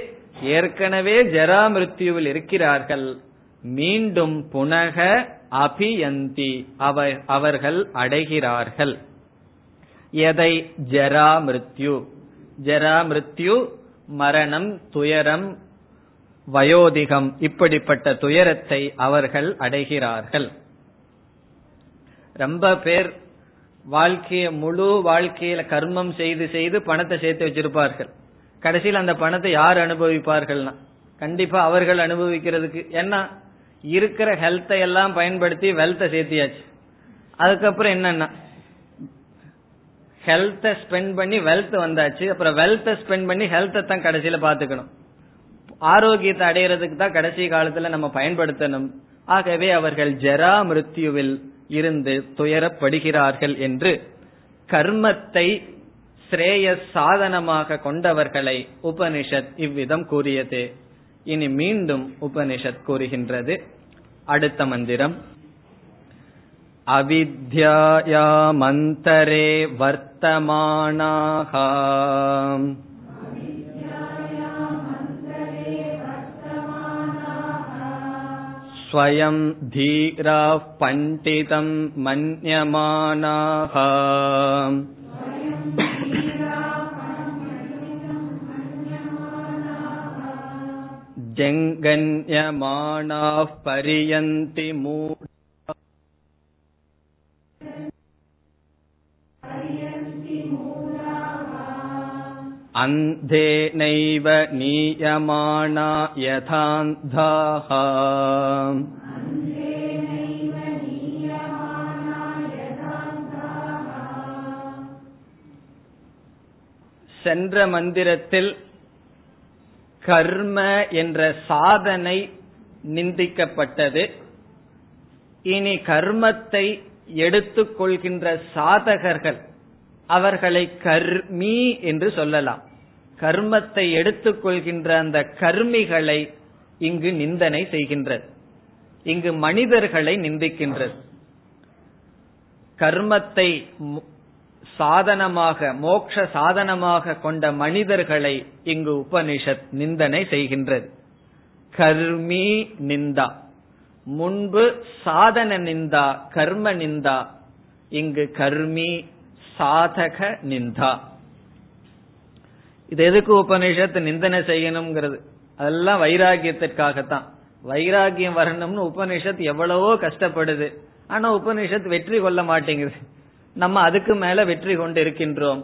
ஏற்கனவே ஜராமிருத்தியுவில் இருக்கிறார்கள். மீண்டும் புனக அபியந்தி அவர்கள் அடைகிறார்கள். எதை? ஜரா மிருத்யு ஜரா மிருத்யு மரணம் துயரம் வயோதிகம் இப்படிப்பட்ட துயரத்தை அவர்கள் அடைகிறார்கள். ரொம்ப பேர் வாழ்க்கைய முழு வாழ்க்கையில கர்மம் செய்து செய்து பணத்தை சேர்த்து வச்சிருப்பார்கள். கடைசியில் அந்த பணத்தை யார் அனுபவிப்பார்கள்னா? கண்டிப்பா அவர்கள் அனுபவிக்கிறதுக்கு ஏன்னா இருக்கிற ஹெல்த்தை எல்லாம் பயன்படுத்தி வெல்த்தை சேர்த்தியாச்சு. அதுக்கப்புறம் என்னன்னா? ஹெல்த்த ஸ்பெண்ட் பண்ணி வெல்த் வந்தாச்சு. அப்புறம் வெல்த்த ஸ்பெண்ட் பண்ணி ஹெல்த்தை தான் கடைசியில பாத்துக்கணும் ஆரோக்கியத்தை அடையிறதுக்கு தான் கடைசி காலத்துல நம்ம பயன்படுத்தணும். ஆகவே அவர்கள் ஜரா மிருத்யுவில் இருந்து துயரப்படுகிறார்கள் என்று கர்மத்தை ஸ்ரேய சாதனமாக கொண்டவர்களை உபனிஷத் இவ்விதம் கூறியது. இனி மீண்டும் உபனிஷத் கூறுகின்றது. அடுத்த மந்திரம். अविद्यायामन्तरे वर्तमानाः स्वयं धीराः पण्डितम् मन्यमानाः जङ्गन्यमाणाः पर्यन्ति मूढ अन्धेनैव नीयमाना यथान्धाः சென்ற மந்திரத்தில் கர்ம என்ற சாதனை நிந்திக்கப்பட்டது இனி கர்மத்தை எடுத்துக்கொள்கின்ற சாதகர்கள் அவர்களை கர்மி என்று சொல்லலாம். கர்மத்தை எடுத்துக்கொள்கின்ற அந்த கர்மிகளை இங்கு நிந்தனை செய்கின்றது. இங்கு மனிதர்களை நிந்திக்கின்றது. கர்மத்தை சாதனமாக மோக்ஷ சாதனமாக கொண்ட மனிதர்களை இங்கு உபனிஷத் நிந்தனை செய்கின்றது. கர்மி நிந்தா. முன்பு சாதன நிந்தா கர்ம நிந்தா இங்கு கர்மி சாதக நிந்தா. இது எதுக்கு உபநிஷத்து நிந்தனை செய்யணுங்கிறது அதெல்லாம் வைராகியத்திற்காகத்தான் வைராகியம் வரணும்னு உபனிஷத் எவ்வளவோ கஷ்டப்படுது. ஆனா உபனிஷத் வெற்றி கொள்ள மாட்டேங்குது. நம்ம அதுக்கு மேல வெற்றி கொண்டு இருக்கின்றோம்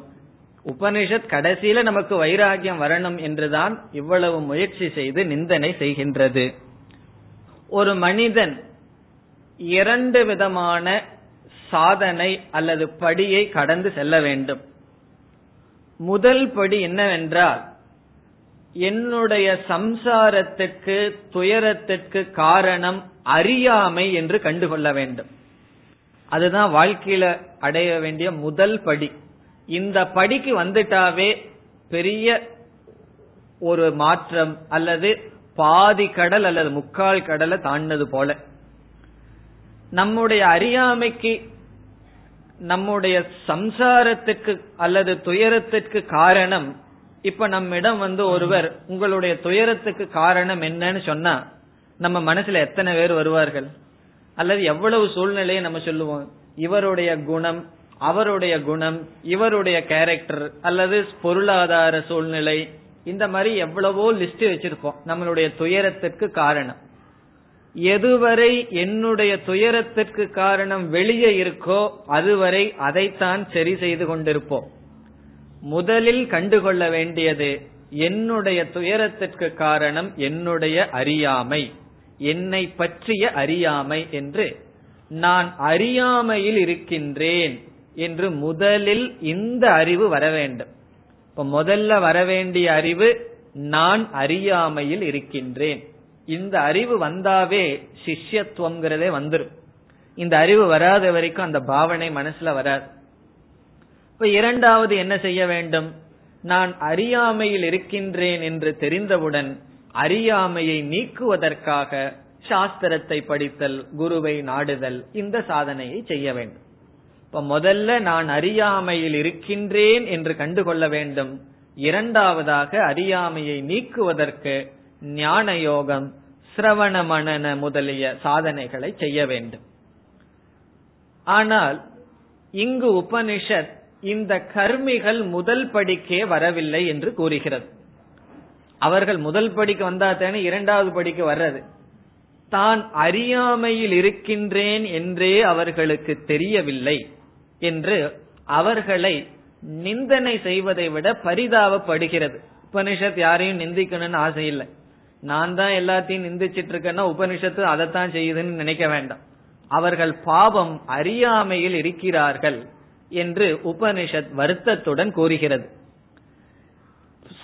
உபனிஷத் கடைசியில நமக்கு வைராகியம் வரணும் என்றுதான் இவ்வளவு முயற்சி செய்து நிந்தனை செய்கின்றது. ஒரு மனிதன் இரண்டு விதமான சாதனை அல்லது படியை கடந்து செல்ல வேண்டும். முதல் படி என்னவென்றால் என்னுடைய சம்சாரத்துக்கு துயரத்துக்கு காரணம் அறியாமை என்று கண்டுகொள்ள வேண்டும். அதுதான் வாழ்க்கையில அடைய வேண்டிய முதல் படி. இந்த படிக்கு வந்துட்டாவே பெரிய ஒரு மாற்றம் அல்லது பாதி கடல் அல்லது முக்கால் கடலை தாண்டது போல. நம்முடைய அறியாமைக்கு நம்முடைய சம்சாரத்துக்கு அல்லது துயரத்திற்கு காரணம் இப்ப நம்மிடம் வந்து ஒருவர் உங்களுடைய துயரத்துக்கு காரணம் என்னன்னு சொன்னா நம்ம மனசுல எத்தனை பேர் வருவார்கள்? அல்லது எவ்வளவு சூழ்நிலையை நம்ம சொல்லுவோம்? இவருடைய குணம் அவருடைய குணம் இவருடைய கேரக்டர் அல்லது பொருளாதார சூழ்நிலை இந்த மாதிரி எவ்வளவோ லிஸ்ட் வச்சிருப்போம். நம்மளுடைய துயரத்திற்கு காரணம். எதுவரை என்னுடைய துயரத்திற்கு காரணம் வெளியே இருக்கோ அதுவரை அதைத்தான் சரி செய்து கொண்டிருப்போம். முதலில் கண்டுகொள்ள வேண்டியது என்னுடைய துயரத்திற்கு காரணம் என்னுடைய அறியாமை. என்னை பற்றிய அறியாமை என்று. நான் அறியாமையில் இருக்கின்றேன் என்று முதலில் இந்த அறிவு வர வேண்டும். இப்ப முதல்ல வரவேண்டிய அறிவு நான் அறியாமையில் இருக்கின்றேன். இந்த அறிவு வந்தாவே சிஷ்யத்துவங்கிறதே வந்துடும் இந்த அறிவு வராத வரைக்கும் அந்த பாவனை மனசுல வராது. இப்ப இரண்டாவது என்ன செய்ய வேண்டும்? நான் அறியாமையில் இருக்கின்றேன் என்று தெரிந்தவுடன் அறியாமையை நீக்குவதற்காக சாஸ்திரத்தை படித்தல் குருவை நாடுதல் இந்த சாதனையை செய்ய வேண்டும். இப்ப முதல்ல நான் அறியாமையில் இருக்கின்றேன் என்று கண்டுகொள்ள வேண்டும். இரண்டாவதாக அறியாமையை நீக்குவதற்கு ஞான யோகம் சிரவண மனன முதலிய சாதனைகளை செய்ய வேண்டும். ஆனால் இங்கு உபனிஷத் இந்த கர்மிகள் முதல் படிக்கே வரவில்லை என்று கூறுகிறது. அவர்கள் முதல் படிக்கு வந்தா தானே இரண்டாவது படிக்கு வர்றது. தான் அறியாமையில் இருக்கின்றேன் என்றே அவர்களுக்கு தெரியவில்லை. என்று அவர்களை நிந்தனை செய்வதை விட பரிதாபப்படுகிறது. உபனிஷத் யாரையும் நிந்திக்கணும்னு ஆசை இல்லை. நான் தான் எல்லாத்தையும் நிந்திச்சிட்டு இருக்கேன்னா உபனிஷத்து அதைத்தான் செய்யுதுன்னு நினைக்க வேண்டாம். அவர்கள் பாவம் அறியாமையில் இருக்கிறார்கள் என்று உபனிஷத் வருத்தத்துடன் கூறுகிறது.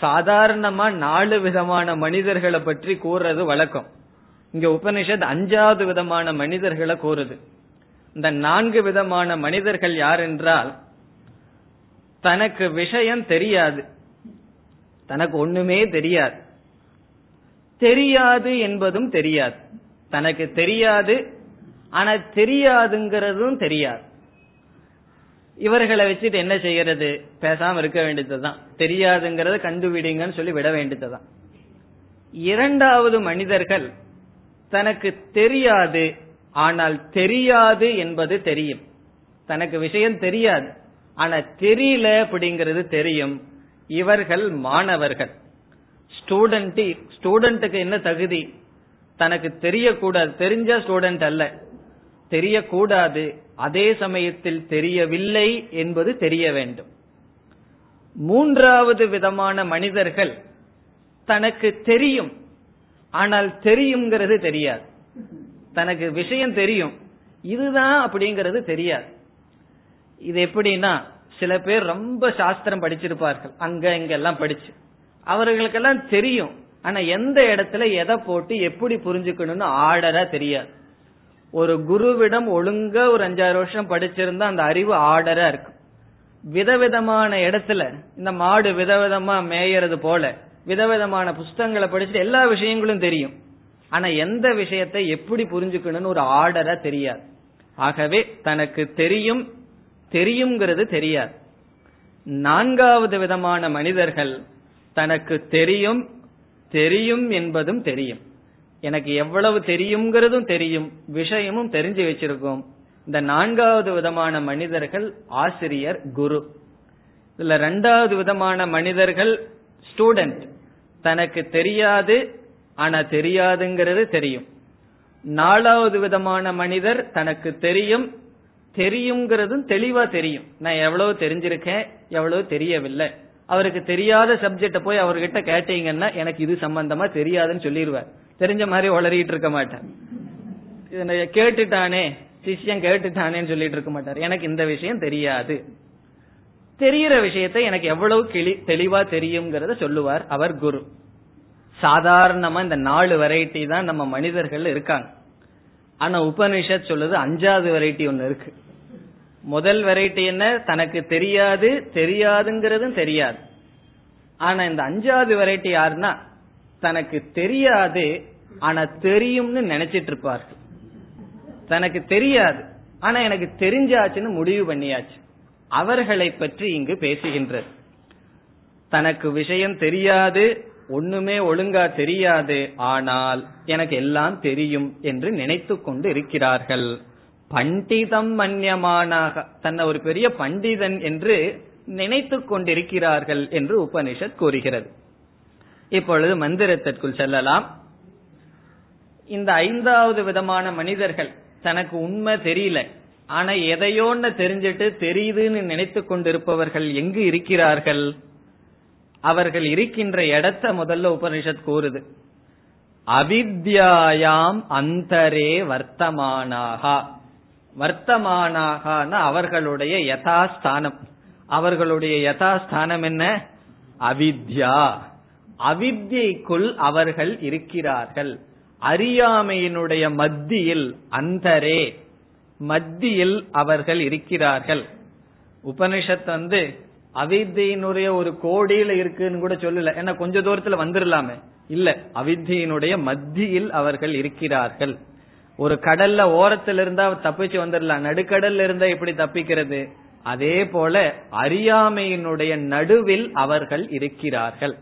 சாதாரணமா நாலு விதமான மனிதர்களை பற்றி கூறுறது வழக்கம். இங்க உபனிஷத் அஞ்சாவது விதமான மனிதர்களை கூறுது. இந்த நான்கு விதமான மனிதர்கள் யார் என்றால் தனக்கு விஷயம் தெரியாது. தனக்கு ஒண்ணுமே தெரியாது. தெரியாது என்பதும் தெரியாது. தனக்கு தெரியாது ஆனா தெரியாதுங்கிறதும் தெரியாது. இவர்களை வச்சுட்டு என்ன செய்யறது? பேசாம இருக்க வேண்டியதுதான். தெரியாதுங்கிறத கண்டுபிடிங்கன்னு சொல்லி விட வேண்டியதுதான். இரண்டாவது மனிதர்கள் தனக்கு தெரியாது ஆனால் தெரியாது என்பது தெரியும். தனக்கு விஷயம் தெரியாது. ஆனா தெரியல அப்படிங்கிறது தெரியும். இவர்கள் மாணவர்கள். ஸ்டூடெண்ட் ஸ்டூடெண்ட்டுக்கு என்ன தகுதி? தனக்கு தெரியக்கூடாது. தெரிஞ்ச ஸ்டூடெண்ட் அல்ல. தெரியக்கூடாது. அதே சமயத்தில் தெரியவில்லை என்பது தெரிய வேண்டும். மூன்றாவது விதமான மனிதர்கள் தனக்கு தெரியும். ஆனால் தெரியுங்கிறது தெரியாது. தனக்கு விஷயம் தெரியும். இதுதான் அப்படிங்கிறது தெரியாது. இது எப்படின்னா சில பேர் ரொம்ப சாஸ்திரம் படிச்சிருப்பார்கள். அங்க இங்க எல்லாம் படிச்சு. அவர்களுக்கெல்லாம் தெரியும். ஆனா எந்த இடத்துல எதை போட்டு எப்படி புரிஞ்சுக்கணும்னு ஆர்டரா தெரியாது. ஒரு குருவிடம் ஒழுங்க ஒரு அஞ்சாறு வருஷம் படிச்சிருந்தா அந்த அறிவு ஆர்டரா இருக்கும். விதவிதமான இடத்துல இந்த மாடு விதவிதமா மேயறது போல விதவிதமான புஸ்தகங்களை படிச்சுட்டு எல்லா விஷயங்களும் தெரியும். ஆனா எந்த விஷயத்தை எப்படி புரிஞ்சுக்கணும்னு ஒரு ஆர்டரா தெரியாது. ஆகவே தனக்கு தெரியும் தெரியுங்கிறது தெரியாது. நான்காவது விதமான மனிதர்கள் தனக்கு தெரியும் தெரியும் என்பதும் தெரியும். எனக்கு எவ்வளவு தெரியுங்கிறதும் தெரியும் விஷயமும் தெரிஞ்சு வச்சிருக்கோம். இந்த நான்காவது விதமான மனிதர்கள் ஆசிரியர் குரு. இதுல ரெண்டாவது விதமான மனிதர்கள் ஸ்டூடெண்ட் தனக்கு தெரியாது ஆனா தெரியாதுங்கிறது தெரியும். நாலாவது விதமான மனிதர் தனக்கு தெரியும் தெரியுங்கிறதும் தெளிவா தெரியும். நான் எவ்வளவு தெரிஞ்சிருக்கேன் எவ்வளவு தெரியவில்லை. அவருக்கு தெரியாத சப்ஜெக்ட போய் அவர்கிட்ட கேட்டீங்கன்னா எனக்கு இது சம்பந்தமா தெரியாதுன்னு சொல்லிடுவார் தெரிஞ்ச மாதிரி வளரிட்டு இருக்க மாட்டார். கேட்டுட்டானே சிஷ்யம் கேட்டுட்டானேன்னு சொல்லிட்டு இருக்க மாட்டார். எனக்கு இந்த விஷயம் தெரியாது. தெரிகிற விஷயத்தை எனக்கு எவ்வளவு கிளி தெளிவா தெரியுங்கிறத சொல்லுவார் அவர் குரு. சாதாரணமா இந்த நாலு வெரைட்டி தான் நம்ம மனிதர்கள் இருக்காங்க. ஆனா உபனிஷத் சொல்லுது அஞ்சாவது வெரைட்டி ஒன்னு இருக்கு. முதல் வெரைட்டி என்ன? தனக்கு தெரியாது தெரியாதுங்கிறதும் தெரியாது. ஆனா இந்த அஞ்சாவது வெரைட்டி யாருன்னா தனக்கு தெரியாது ஆனா தெரியும்னு நினைச்சிட்டு இருப்பார்கள். தனக்கு தெரியாது ஆனா எனக்கு தெரிஞ்சாச்சுன்னு முடிவு பண்ணியாச்சு. அவர்களை பற்றி இங்கு பேசுகின்றது. தனக்கு விஷயம் தெரியாது ஒண்ணுமே ஒழுங்கா தெரியாது. ஆனால் எனக்கு எல்லாம் தெரியும் என்று நினைத்து கொண்டு இருக்கிறார்கள். பண்டிதம் மன்யமானாக தன்னை ஒரு பெரிய பண்டிதன் என்று நினைத்து கொண்டிருக்கிறார்கள் என்று உபனிஷத் கூறுகிறது. இப்பொழுது மந்திரத்திற்குள் செல்லலாம். இந்த ஐந்தாவது விதமான மனிதர்கள் தனக்கு உண்மை தெரியல. ஆனா எதையோன்னு தெரிஞ்சிட்டு தெரியுதுன்னு நினைத்து கொண்டிருப்பவர்கள் எங்கு இருக்கிறார்கள்? அவர்கள் இருக்கின்ற இடத்த முதல்ல உபனிஷத் கூறுது. அவித்யாயாம் அந்தரே வர்த்தமானாகா. வர்த்தமானாகான அவர்களுடைய யதாஸ்தானம். அவர்களுடைய யதாஸ்தானம் என்ன? அவித்யா. அவித்யைக்குள் அவர்கள் இருக்கிறார்கள். அறியாமையினுடைய மத்தியில் அந்தரே. மத்தியில் அவர்கள் இருக்கிறார்கள். உபனிஷத் வந்து அவித்தியினுடைய ஒரு கோடியில இருக்குன்னு கூட சொல்லல. ஏன்னா கொஞ்ச தூரத்துல வந்துடலாமே இல்ல அவித்தியினுடைய மத்தியில் அவர்கள் இருக்கிறார்கள். ஒரு கடல்ல ஓரத்துல இருந்தா தப்பிச்சு வந்துடலாம் நடுக்கடல்ல இருந்தா எப்படி தப்பிக்கிறது? அதே போல அறியாமையினுடைய நடுவில் அவர்கள் இருக்கிறார்கள்.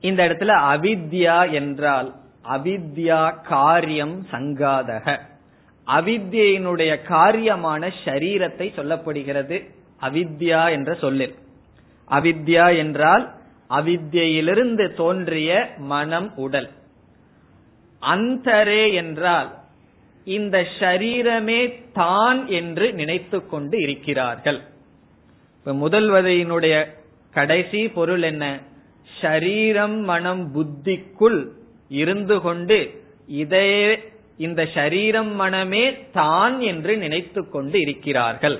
இந்த இடத்துல அவித்யா என்றால் அவித்யா காரியம் சங்காதக. அவித்யினுடைய காரியமான ஷரீரத்தை சொல்லப்படுகிறது. அவித்யா என்ற சொல்லில். அவித்யா என்றால் அவித்யிலிருந்து தோன்றிய மனம் உடல். அந்தரே என்றால் இந்த ஷரீரமே தான் என்று நினைத்து கொண்டு இருக்கிறார்கள். இப்ப முதல்வதையினுடைய கடைசி பொருள் என்ன? ஷரீரம் மனம் புத்திக்குள் இருந்து கொண்டு இதே இந்த ஷரீரம் மனமே தான் என்று நினைத்து கொண்டு இருக்கிறார்கள்.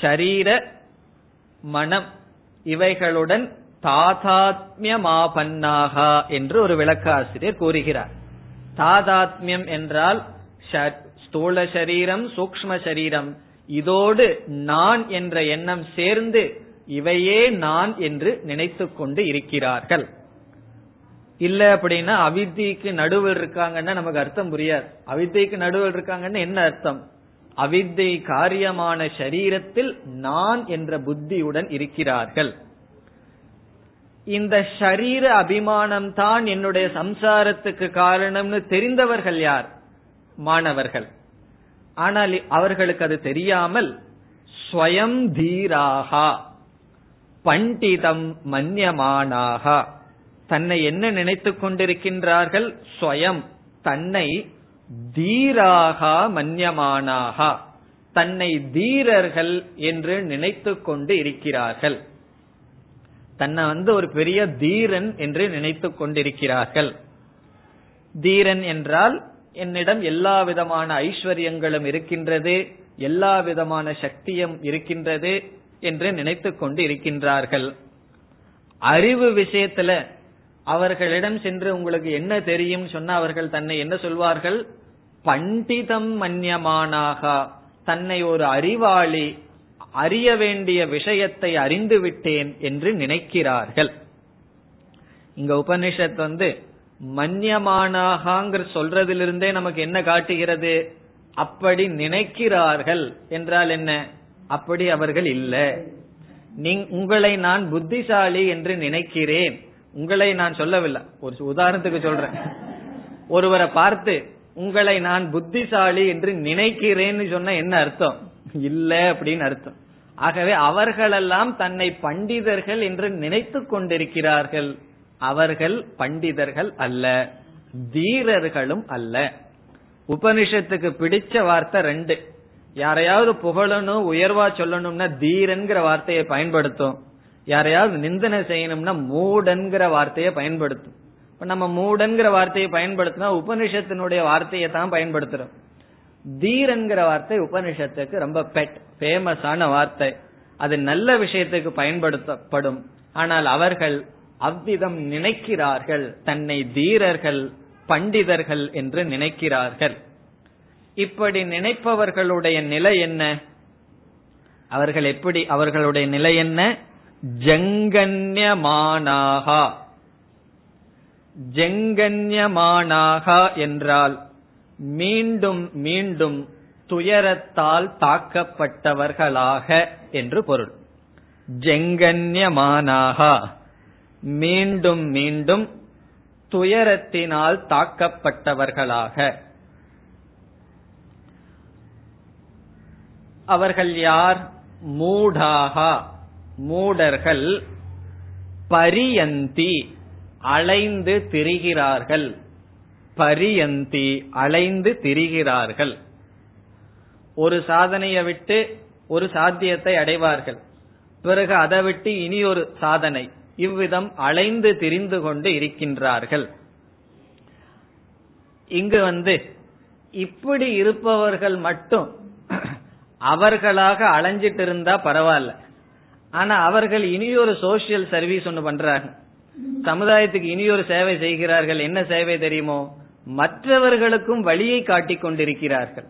ஷரீர மனம் இவைகளுடன் தாதாத்மியமாபன்னாகா என்று ஒரு விளக்காசிரியர் கூறுகிறார். தாதாத்மியம் என்றால் ஸ்தூல சரீரம் சூக்ம சரீரம். இதோடு நான் என்ற எண்ணம் சேர்ந்து இவையே நான் என்று நினைத்து கொண்டு இருக்கிறார்கள். இல்ல அப்படின்னா அவித்திக்கு நடுவில் இருக்காங்கன்னா நமக்கு அர்த்தம் புரியாது. அவித்திக்கு நடுவில் இருக்காங்கன்னு என்ன அர்த்தம்? அவித்தை காரியமான சரீரத்தில் நான் என்ற புத்தியுடன் இருக்கிறார்கள். இந்த ஷரீர அபிமானம் தான் என்னுடைய சம்சாரத்துக்கு காரணம்னு தெரிந்தவர்கள் யார்? மாணவர்கள். ஆனால் அவர்களுக்கு அது தெரியாமல் ஸ்வயம் தீராகா பண்டிதம் மன்யமானாகா தன்னை என்ன நினைத்துக் கொண்டிருக்கின்றார்கள்? ஸ்வயம் தன்னை தீராகா மன்யமானாகா. தன்னை தீரர்கள் என்று நினைத்து கொண்டு இருக்கிறார்கள். தன்னை வந்து ஒரு பெரிய தீரன் என்று நினைத்து கொண்டிருக்கிறார்கள். தீரன் என்றால் என்னிடம் எல்லா விதமான ஐஸ்வர்யங்களும் இருக்கின்றது எல்லா விதமான சக்தியும் இருக்கின்றது என்று நினைத்து கொண்டு இருக்கின்றார்கள். அறிவு விஷயத்துல அவர்களிடம் சென்று உங்களுக்கு என்ன தெரியும் சொன்னா அவர்கள் தன்னை என்ன சொல்வார்கள்? பண்டிதம் மன்யமானாக தன்னை ஒரு அறிவாளி அறிய வேண்டிய விஷயத்தை அறிந்து விட்டேன் என்று நினைக்கிறார்கள். இங்க உபனிஷத் வந்து மன்யமானாகங்கிற சொல்றதிலிருந்தே நமக்கு என்ன காட்டுகிறது? அப்படி நினைக்கிறார்கள். என்றால் என்ன? அப்படி அவர்கள் இல்ல. உங்களை நான் புத்திசாலி என்று நினைக்கிறேன். உங்களை நான் சொல்லவில்லை. ஒரு உதாரணத்துக்கு சொல்றேன். ஒருவரை பார்த்து உங்களை நான் புத்திசாலி என்று நினைக்கிறேன்னு சொன்ன என்ன அர்த்தம்? இல்ல அப்படின்னு அர்த்தம். ஆகவே அவர்களெல்லாம் தன்னை பண்டிதர்கள் என்று நினைத்து கொண்டிருக்கிறார்கள். அவர்கள் பண்டிதர்கள் அல்ல தீரர்களும் அல்ல. உபனிஷத்துக்கு பிடிச்ச வார்த்தை ரெண்டு. யாரையாவது புகழணும் உயர்வா சொல்லணும்னா தீரன்கிற வார்த்தையை பயன்படுத்தும். யாரையாவது நிந்தனை செய்யணும்னா மூடன்கிற வார்த்தையை பயன்படுத்தும். இப்ப நம்ம மூடன்கிற வார்த்தையை பயன்படுத்தினா உபனிஷத்தினுடைய வார்த்தையை தான் பயன்படுத்துறோம். தீரன்கிற வார்த்தை உபனிஷத்துக்கு ரொம்ப பெட் ஃபேமஸான வார்த்தை. அது நல்ல விஷயத்துக்கு பயன்படுத்தப்படும். ஆனால் அவர்கள் அவ்விதம் நினைக்கிறார்கள். தன்னை தீரர்கள் பண்டிதர்கள் என்று நினைக்கிறார்கள். இப்படி நினைப்பவர்களுடைய நிலை என்ன? அவர்கள் எப்படி அவர்களுடைய நிலை என்ன? ஜங்கன்யமானாகா. ஜெங்கன்யமானாகா என்றால் மீண்டும் மீண்டும் துயரத்தால் தாக்கப்பட்டவர்களாக என்று பொருள். ஜெங்கன்யமானாகா மீண்டும் மீண்டும் துயரத்தினால் தாக்கப்பட்டவர்களாக. அவர்கள் யார்? மூடாகா மூடர்கள் பரியந்தி அலைந்து திரிகிறார்கள். பரியந்தி அலைந்து திரிகிறார்கள். ஒரு சாதனையை விட்டு ஒரு சாத்தியத்தை அடைவார்கள். பிறகு அதை விட்டு இனி ஒரு சாதனை. இவ்விதம் அலைந்து திரிந்து கொண்டு இருக்கின்றார்கள். இங்கு வந்து இப்படி இருப்பவர்கள் மட்டும் அவர்களாக அலைஞ்சிட்டு இருந்தா பரவாயில்ல. ஆனா அவர்கள் இனியொரு சோசியல் சர்வீஸ் ஒண்ணு பண்றாங்க. சமுதாயத்துக்கு இனியொரு சேவை செய்கிறார்கள் என்ன சேவை தெரியுமோ? மற்றவர்களுக்கும் வழியை காட்டிக் கொண்டிருக்கிறார்கள்.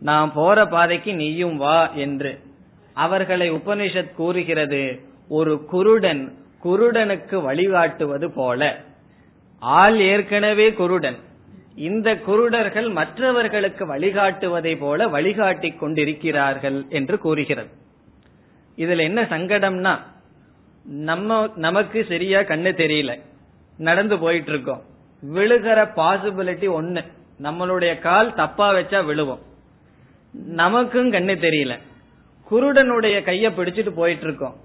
நாம் போற பாதைக்கு நீயும் வா என்று. அவர்களை உபனிஷத் கூறுகிறது ஒரு குருடன் குருடனுக்கு வழிகாட்டுவது போல. ஆள் ஏற்கனவே குருடன். இந்த குருடர்கள் மற்றவர்களுக்கு வழிகாட்டுவதை போல வழிகாட்டி கொண்டிருக்கிறார்கள் என்று கூறுகிறது. இதுல என்ன சங்கடம்னா நம்ம நமக்கு சரியா கண்ணு தெரியல. நடந்து போயிட்டு இருக்கோம் விழுகிற பாசிபிலிட்டி ஒண்ணு. நம்மளுடைய கால் தப்பா வச்சா விழுவோம். நமக்கும் கண்ணு தெரியல. குருடனுடைய கைய பிடிச்சிட்டு போயிட்டு இருக்கோம்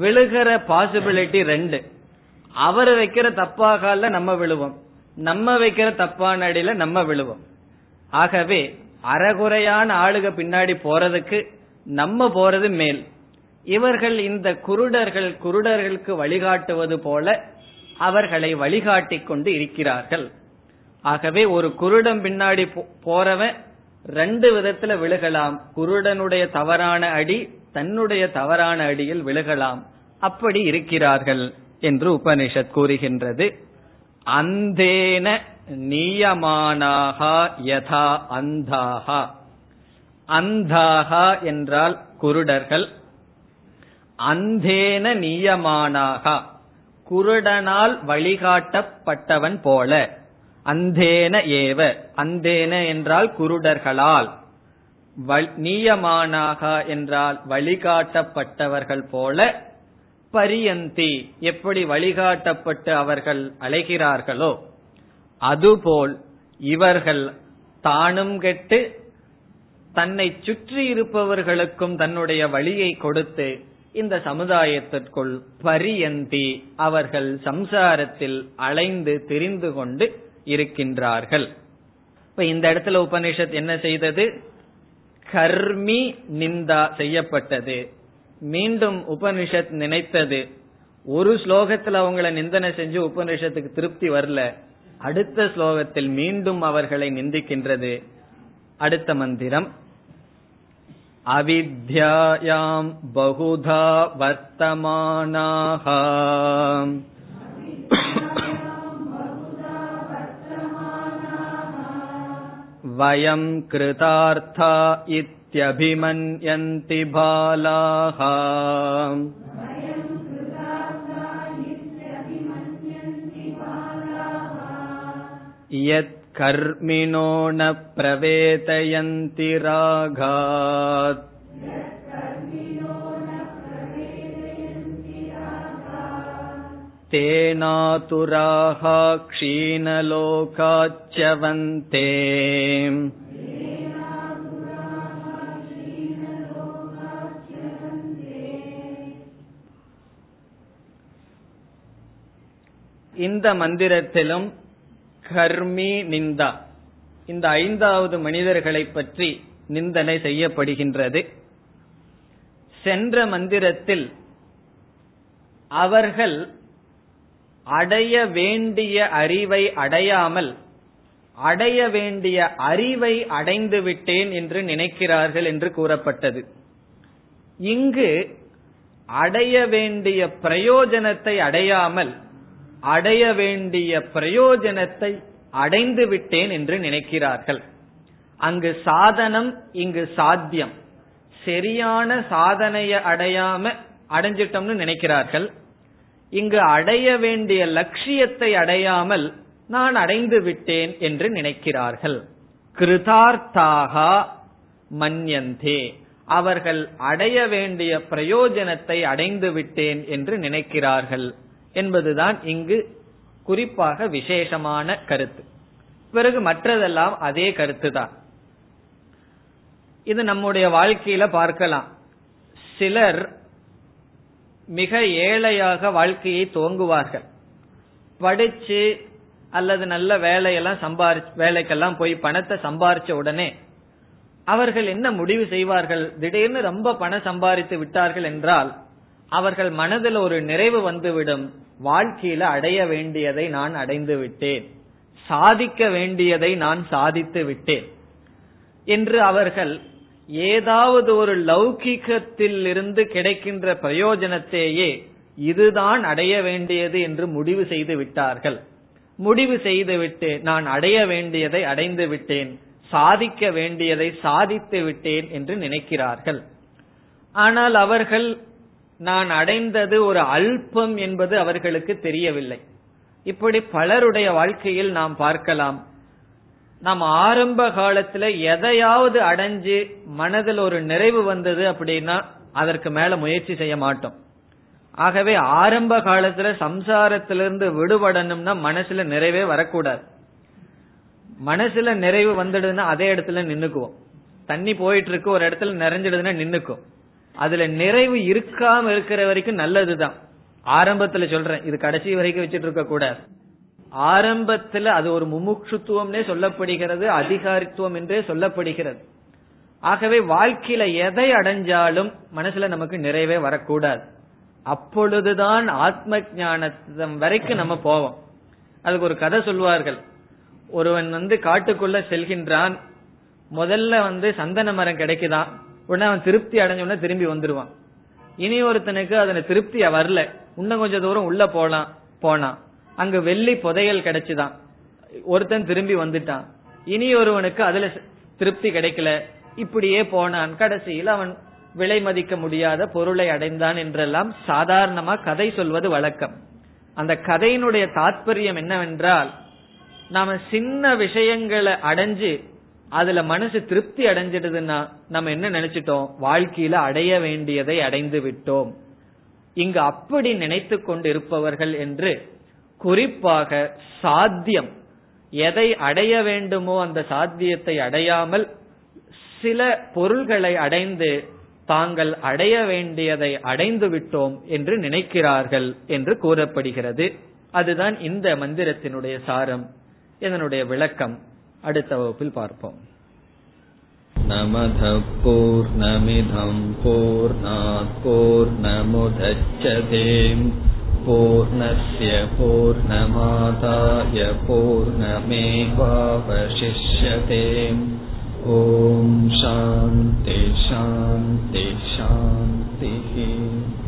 விழுகிற பாசிபிலிட்டி ரெண்டு. அவர் வைக்கிற தப்பா கால நம்ம விழுவோம். நம்ம வைக்கிற தப்பான அடியில நம்ம விழுவோம். ஆகவே அறகுறையான ஆளுக பின்னாடி போறதுக்கு நம்ம போறது மேல். இவர்கள் இந்த குருடர்கள் குருடர்களுக்கு வழிகாட்டுவது போல அவர்களை வழிகாட்டிக் கொண்டு இருக்கிறார்கள். ஆகவே ஒரு குருடம் பின்னாடி போறவன் ரெண்டு விதத்துல விழுகலாம். குருடனுடைய தவறான அடி தன்னுடைய தவறான அடியில் விழுகலாம். அப்படி இருக்கிறார்கள் என்று உபனிஷத் கூறுகின்றது. அந்தேன நியமானாகா யதா அந்தாகா. அந்தாகா என்றால் குருடர்கள். அந்தேன நீயமானாகா. குருடனால் வழிகாட்டப்பட்டவன் போல. அந்தேன ஏவ. அந்தேன என்றால் குருடர்களால். நீயமானாக என்றால் வழிகாட்டப்பட்டவர்கள் போல பரியந்தி. எப்படி வழிகாட்டப்பட்டு அவர்கள் அழைகிறார்களோ அதுபோல் இவர்கள் தானும் கெட்டு தன்னை சுற்றி இருப்பவர்களுக்கும் தன்னுடைய வழியை கொடுத்து இந்த சமுதாயத்திற்குள் பரியந்தி அவர்கள் சம்சாரத்தில் அலைந்து திரிந்து கொண்டு இருக்கின்றார்கள். இப்ப இந்த இடத்துல உபனிஷத் என்ன செய்தது? கர்மி நிந்தா செய்யப்பட்டது. மீண்டும் உபனிஷத் நினைத்தது. ஒரு ஸ்லோகத்தில் அவங்கள நிந்தனை செஞ்சு உபனிஷத்துக்கு திருப்தி வரல. அடுத்த ஸ்லோகத்தில் மீண்டும் அவர்களை நிந்திக்கின்றது. அடுத்த மந்திரம். अविद्यायां बहुधा वर्तमानाः वयं कृतार्था इत्यभिमन्यन्ति बालाः यत् यत्कर्मिणो न प्रवेदयन्ति रागात् तेनातुराः क्षीणलोकाच्यवन्ते இந்த மந்திரத்திலும் கர்மி நிந்தா. இந்த ஐந்தாவது மனிதர்களை பற்றி நிந்தனை செய்யப்படுகின்றது. சென்ற மந்திரத்தில் அவர்கள் அடைய வேண்டிய அறிவை அடையாமல் அடைய வேண்டிய அறிவை அடைந்து விட்டேன் என்று நினைக்கிறார்கள் என்று கூறப்பட்டது. இங்கு அடைய வேண்டிய பிரயோஜனத்தை அடையாமல் அடைய வேண்டிய பிரயோஜனத்தை அடைந்து விட்டேன் என்று நினைக்கிறார்கள். அங்கு சாதனம் இங்கு சாத்தியம். சரியான சாதனையை அடையாம அடைஞ்சிட்டோம்னு நினைக்கிறார்கள். இங்கு அடைய வேண்டிய லட்சியத்தை அடையாமல் நான் அடைந்து விட்டேன் என்று நினைக்கிறார்கள். கிருதார்த்தாக மன்யந்தே. அவர்கள் அடைய வேண்டிய பிரயோஜனத்தை அடைந்து விட்டேன் என்று நினைக்கிறார்கள். என்பதுதான் இங்கு குறிப்பாக விசேஷமான கருத்து. பிறகு மற்றதெல்லாம் அதே கருத்து தான் இது நம்முடைய வாழ்க்கையில பார்க்கலாம். சிலர் மிக ஏழையாக வாழ்க்கையை துவங்குவார்கள். படிச்சு அல்லது நல்ல வேலையெல்லாம் சம்பாரி வேலைக்கெல்லாம் போய் பணத்தை சம்பாரிச்ச உடனே அவர்கள் என்ன முடிவு செய்வார்கள்? திடீர்னு ரொம்ப பணம் சம்பாதித்து விட்டார்கள் என்றால் அவர்கள் மனதில் ஒரு நிறைவு வந்துவிடும். வாழ்க்கையில அடைய வேண்டியதை நான் அடைந்து விட்டேன். சாதிக்க வேண்டியதை நான் சாதித்து விட்டேன். என்று அவர்கள் ஏதாவது ஒரு லௌகிக்கத்தில் இருந்து கிடைக்கின்ற பிரயோஜனத்தையே இதுதான் அடைய வேண்டியது என்று முடிவு செய்து விட்டார்கள். முடிவு செய்துவிட்டு நான் அடைய வேண்டியதை அடைந்து விட்டேன். சாதிக்க வேண்டியதை சாதித்து விட்டேன் என்று நினைக்கிறார்கள். ஆனால் அவர்கள் நான் அடைந்தது ஒரு அல்பம் என்பது அவர்களுக்கு தெரியவில்லை. இப்படி பலருடைய வாழ்க்கையில் நாம் பார்க்கலாம். நாம் ஆரம்ப காலத்துல எதையாவது அடைஞ்சு மனதில் ஒரு நிறைவு வந்தது அப்படின்னா அதற்கு மேல முயற்சி செய்ய மாட்டோம். ஆகவே ஆரம்ப காலத்துல சம்சாரத்திலிருந்து விடுபடணும்னா மனசுல நிறைவே வரக்கூடாது. மனசுல நிறைவு வந்துடுதுன்னா அதே இடத்துல நின்னுக்குவோம். தண்ணி போயிட்டு இருக்கு ஒரு இடத்துல நிறைஞ்சிடுதுன்னா நின்னுக்கும். அதுல நிறைவு இருக்காம இருக்கிற வரைக்கும் நல்லதுதான். ஆரம்பத்துல சொல்றேன் இது கடைசி வரைக்கும் வச்சிட்டு இருக்க கூடாது ஆரம்பத்துல அது ஒரு முமுட்சுத்துவம்னே சொல்லப்படுகிறது அதிகாரித்துவம் என்றே சொல்லப்படுகிறது. ஆகவே வாழ்க்கையில எதை அடைஞ்சாலும் மனசுல நமக்கு நிறைவே வரக்கூடாது. அப்பொழுதுதான் ஆத்ம ஞானத்தம் வரைக்கும் நம்ம போவோம். அதுக்கு ஒரு கதை சொல்வார்கள். ஒருவன் வந்து காட்டுக்குள்ள செல்கின்றான். முதல்ல வந்து சந்தன மரம் கிடைக்குதான். உடனே அவன் திருப்தி அடைஞ்ச உடனே திரும்பி வந்துருவான். இனி ஒருத்தனுக்கு அதனை திருப்தி வரல. இன்னும் கொஞ்ச தூரம் உள்ள போலாம் போனான். அங்க வெள்ளி புதையல் கிடைச்சுதான். ஒருத்தன் திரும்பி வந்துட்டான். இனி ஒருவனுக்கு அதுல திருப்தி கிடைக்கல. இப்படியே போனான். கடைசியில் அவன் விலை மதிக்க முடியாத பொருளை அடைந்தான் என்றெல்லாம் சாதாரணமா கதை சொல்வது வழக்கம். அந்த கதையினுடைய தாற்பயம் என்னவென்றால் நாம சின்ன விஷயங்களை அடைஞ்சு அதுல மனசு திருப்தி அடைஞ்சிடுதுன்னா நம்ம என்ன நினைச்சிட்டோம்? வாழ்க்கையில அடைய வேண்டியதை அடைந்து விட்டோம். இங்கு அப்படி நினைத்து கொண்டு இருப்பவர்கள் என்று குறிப்பாக சாத்தியம். எதை அடைய வேண்டுமோ அந்த சாத்தியத்தை அடையாமல் சில பொருள்களை அடைந்து தாங்கள் அடைய வேண்டியதை அடைந்து விட்டோம் என்று நினைக்கிறார்கள் என்று கூறப்படுகிறது. அதுதான் இந்த மந்திரத்தினுடைய சாரம். இதனுடைய விளக்கம். அடுத்த வகுப்பில் பார்ப்போம். நமத பூர்ணமிதம் பூர்ணாத் பூர்ணமுதச்சதேம் பூர்ணஸ்ய பூர்ணமாதாய பூர்ணமேவாவசிஷ்யதேம். ॐ शान्ति शान्ति शान्तिः